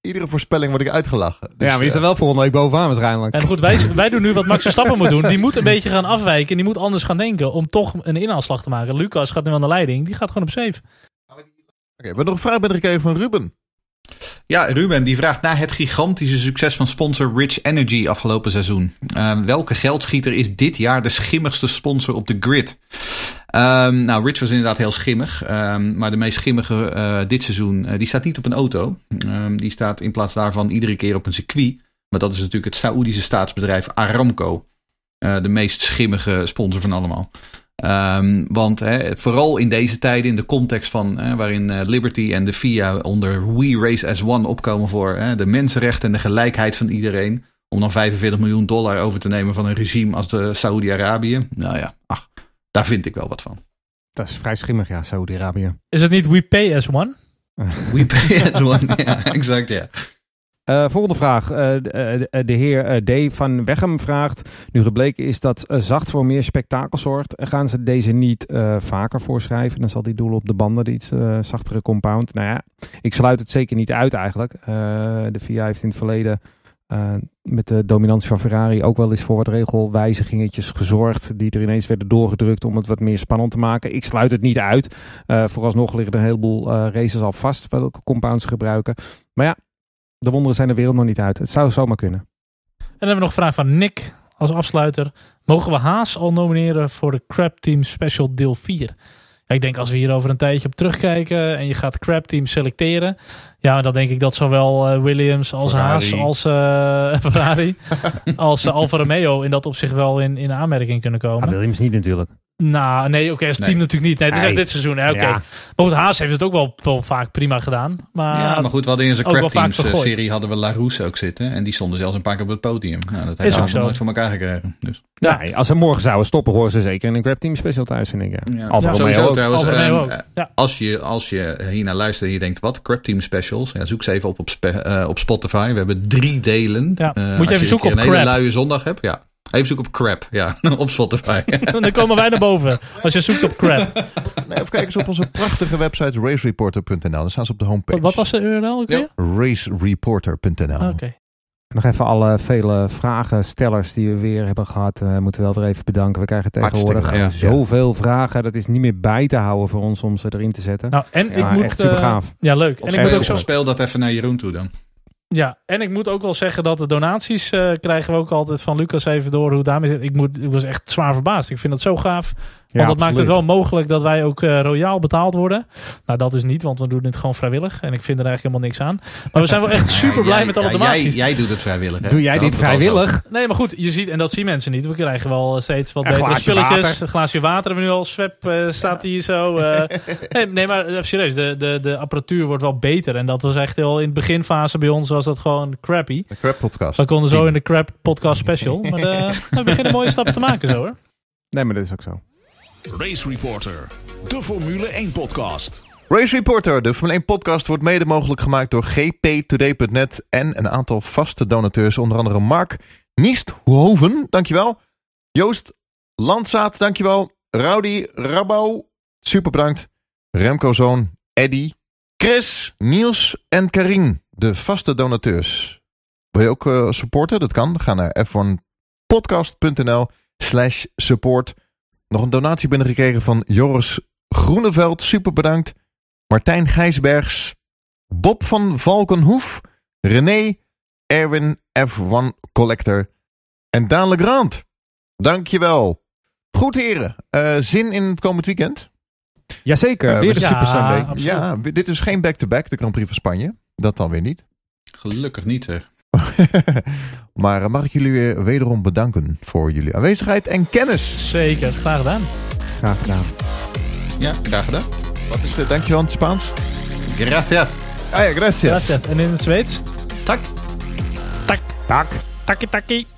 Speaker 1: iedere voorspelling word ik uitgelachen. Dus,
Speaker 5: ja, maar je
Speaker 1: eh,
Speaker 5: staat wel volgende week bovenaan waarschijnlijk.
Speaker 3: En goed, wij, wij doen nu wat Max Verstappen moet doen. Die moet een beetje gaan afwijken. En die moet anders gaan denken om toch een inhaalslag te maken. Lucas gaat nu aan de leiding. Die gaat gewoon op 7.
Speaker 1: We hebben nog een vraag binnengekregen van Ruben.
Speaker 4: Ja, Ruben die vraagt na het gigantische succes van sponsor Rich Energy afgelopen seizoen. Ehm, welke geldschieter is dit jaar de schimmigste sponsor op de grid? Ehm, nou, Rich was inderdaad heel schimmig. ehm, maar de meest schimmige eh, dit seizoen, eh, die staat niet op een auto. Die staat in plaats daarvan iedere keer op een circuit. Maar dat is natuurlijk het Saoedische staatsbedrijf Aramco. Eh, de meest schimmige sponsor van allemaal. Ehm, want hè, vooral in deze tijden, in de context van hè, waarin eh, Liberty en de FIA onder We Race as One opkomen voor hè, de mensenrechten en de gelijkheid van iedereen. Om dan 45 miljoen dollar over te nemen van een regime als de Saoedi-Arabië. Nou ja, ach, daar vind ik wel wat van.
Speaker 5: Dat is vrij schimmig, ja, Saudi-Arabië.
Speaker 3: Is het niet We Pay As One?
Speaker 4: We pay as one. *laughs* ja, exact, ja.
Speaker 5: Eh, volgende vraag. Eh, de, eh, de heer D. van Weghem vraagt... Nu gebleken is dat zacht voor meer spektakel zorgt... gaan ze deze niet vaker voorschrijven? Dan zal die doelen op de banden, de iets zachtere compound. Nou ja, ik sluit het zeker niet uit eigenlijk. De VIA heeft in het verleden... met de dominantie van Ferrari ook wel eens voor wat regelwijzigingetjes gezorgd. Die er ineens werden doorgedrukt om het wat meer spannend te maken. Ik sluit het niet uit. Vooralsnog liggen er een heleboel races al vast welke compounds gebruiken. Maar ja, de wonderen zijn de wereld nog niet uit. Het zou zomaar kunnen.
Speaker 3: En dan hebben we nog een vraag van Nick als afsluiter. Mogen we Haas al nomineren voor de Crab Team Special deel 4? Ja, ik denk als we hier over een tijdje op terugkijken en je gaat Crab Team selecteren. Ja, dan denk ik dat zowel eh, Williams als
Speaker 1: Ferrari.
Speaker 3: Haas als eh, *laughs* Ferrari *laughs* als eh, Alfa Romeo in dat opzicht wel in, in aanmerking kunnen komen.
Speaker 5: Williams niet natuurlijk.
Speaker 3: Nou, nee, oké, als team
Speaker 4: Nee.
Speaker 3: natuurlijk niet. Nee, het is echt dit seizoen. Hè, oké.
Speaker 5: Ja.
Speaker 3: Maar goed, Haas heeft het ook wel, wel vaak prima gedaan. Maar,
Speaker 4: ja, maar goed, we hadden in zijn
Speaker 3: ook
Speaker 4: crap teams eh, serie hadden we Larousse ook zitten. En die stonden zelfs een paar keer op het podium. Nou, dat heeft
Speaker 3: ook
Speaker 4: ze nooit voor elkaar gekregen. Dus.
Speaker 3: Ja.
Speaker 5: Nee, als ze morgen zouden stoppen, horen ze zeker in een grab team special thuis, vind ik. Ja.
Speaker 4: Ja,
Speaker 5: Alfa Romeo
Speaker 4: sowieso
Speaker 5: ook.
Speaker 4: trouwens.
Speaker 3: Alfa Romeo ook.
Speaker 4: eh,
Speaker 3: Ja.
Speaker 4: Als je, als je hiernaar luistert en je denkt, wat? Crap Team Specials. Ja, zoek ze even op op, spe- eh, op Spotify. We hebben drie delen.
Speaker 3: Ja. Moet je even zoeken
Speaker 4: een
Speaker 3: op
Speaker 4: een hele
Speaker 3: Crap.
Speaker 4: luie zondag hebt. Ja. Even zoeken op Crap. Ja, *laughs* op Spotify. *laughs*
Speaker 3: dan komen wij naar boven. Als je zoekt op crap.
Speaker 1: Nee, even kijken eens op onze prachtige website racereporter.nl. Daar staan ze op de homepage.
Speaker 3: Wat was de URL ook
Speaker 4: Ja.
Speaker 3: weer?
Speaker 1: Racereporter.nl.
Speaker 3: Ah, Oké.
Speaker 5: Nog even alle vele vragenstellers die we weer hebben gehad, eh, moeten we wel weer even bedanken. We krijgen tegenwoordig eh,
Speaker 1: ja.
Speaker 5: zoveel vragen. Dat is niet meer bij te houden voor ons om ze erin te zetten.
Speaker 3: Nou, en
Speaker 5: Ja,
Speaker 3: ik moet...
Speaker 5: echt super
Speaker 3: eh,
Speaker 5: gaaf.
Speaker 3: ja, leuk. En ik moet ook zo...
Speaker 4: speel dat even naar Jeroen toe dan.
Speaker 3: Ja, en ik moet ook wel zeggen dat de donaties eh, krijgen we ook altijd van Lucas even door hoe daarmee zit. Ik, moet, ik was echt zwaar verbaasd. Ik vind dat zo gaaf. Want dat maakt het wel mogelijk dat wij ook eh, royaal betaald worden. Nou, dat is niet, want we doen het gewoon vrijwillig. En ik vind er eigenlijk helemaal niks aan. Maar we zijn wel echt *laughs* super blij met alle
Speaker 4: ja,
Speaker 3: donaties.
Speaker 4: Jij, jij doet het vrijwillig. Hè?
Speaker 5: Doe jij
Speaker 4: Dat
Speaker 5: dit vrijwillig?
Speaker 3: Nee, maar goed, je ziet, en dat zien mensen niet. We krijgen wel steeds wat
Speaker 5: Een
Speaker 3: betere spulletjes.
Speaker 5: water.
Speaker 3: Een glaasje water hebben we nu al. Swep eh, staat hier zo. eh. *laughs* nee, nee, maar even serieus. De, de, de apparatuur wordt wel beter. En dat was echt heel in de beginfase bij ons was dat gewoon crappy.
Speaker 1: De Crap Podcast.
Speaker 3: We konden zo in de crap podcast special. Maar de, *laughs* we beginnen mooie stappen te maken zo hoor.
Speaker 5: Nee, maar dat is ook zo.
Speaker 2: Race Reporter, de Formule 1 podcast.
Speaker 1: Race Reporter, de Formule 1 podcast, wordt mede mogelijk gemaakt door gptoday.net en een aantal vaste donateurs, onder andere Mark Niesthoven, dankjewel. Joost Landzaat, dankjewel. Rowdy Rabou, super bedankt. Remco Zoon, Eddy, Chris, Niels en Karin, de vaste donateurs. Wil je ook eh, supporten? Dat kan. Ga naar podcast.nl slash support. Nog een donatie binnengekregen van Joris Groeneveld. Super bedankt. Martijn Gijsbergs. Bob van Valkenhoef. René. Erwin F1 Collector. En Daan Legrand. Dankjewel. Goed heren. Eh, zin in het komend weekend?
Speaker 5: Jazeker,
Speaker 1: Eh,
Speaker 5: weer
Speaker 1: we-
Speaker 5: de
Speaker 3: ja,
Speaker 5: Super Sunday.
Speaker 3: absoluut.
Speaker 1: Ja, dit is geen back-to-back, de Grand Prix van Spanje. Dat dan weer niet.
Speaker 4: Gelukkig niet, zeg. *laughs*
Speaker 1: maar eh, mag ik jullie weer wederom bedanken voor jullie aanwezigheid en kennis.
Speaker 3: Zeker, graag gedaan.
Speaker 5: Graag gedaan.
Speaker 4: Ja, graag gedaan.
Speaker 1: Wat is het? Dankjewel in het Spaans.
Speaker 4: Gracias.
Speaker 1: Ah ja, gracias.
Speaker 3: Gracias. En in het Zweeds?
Speaker 4: Tak.
Speaker 3: Tak.
Speaker 5: Tak.
Speaker 3: Takkie takkie.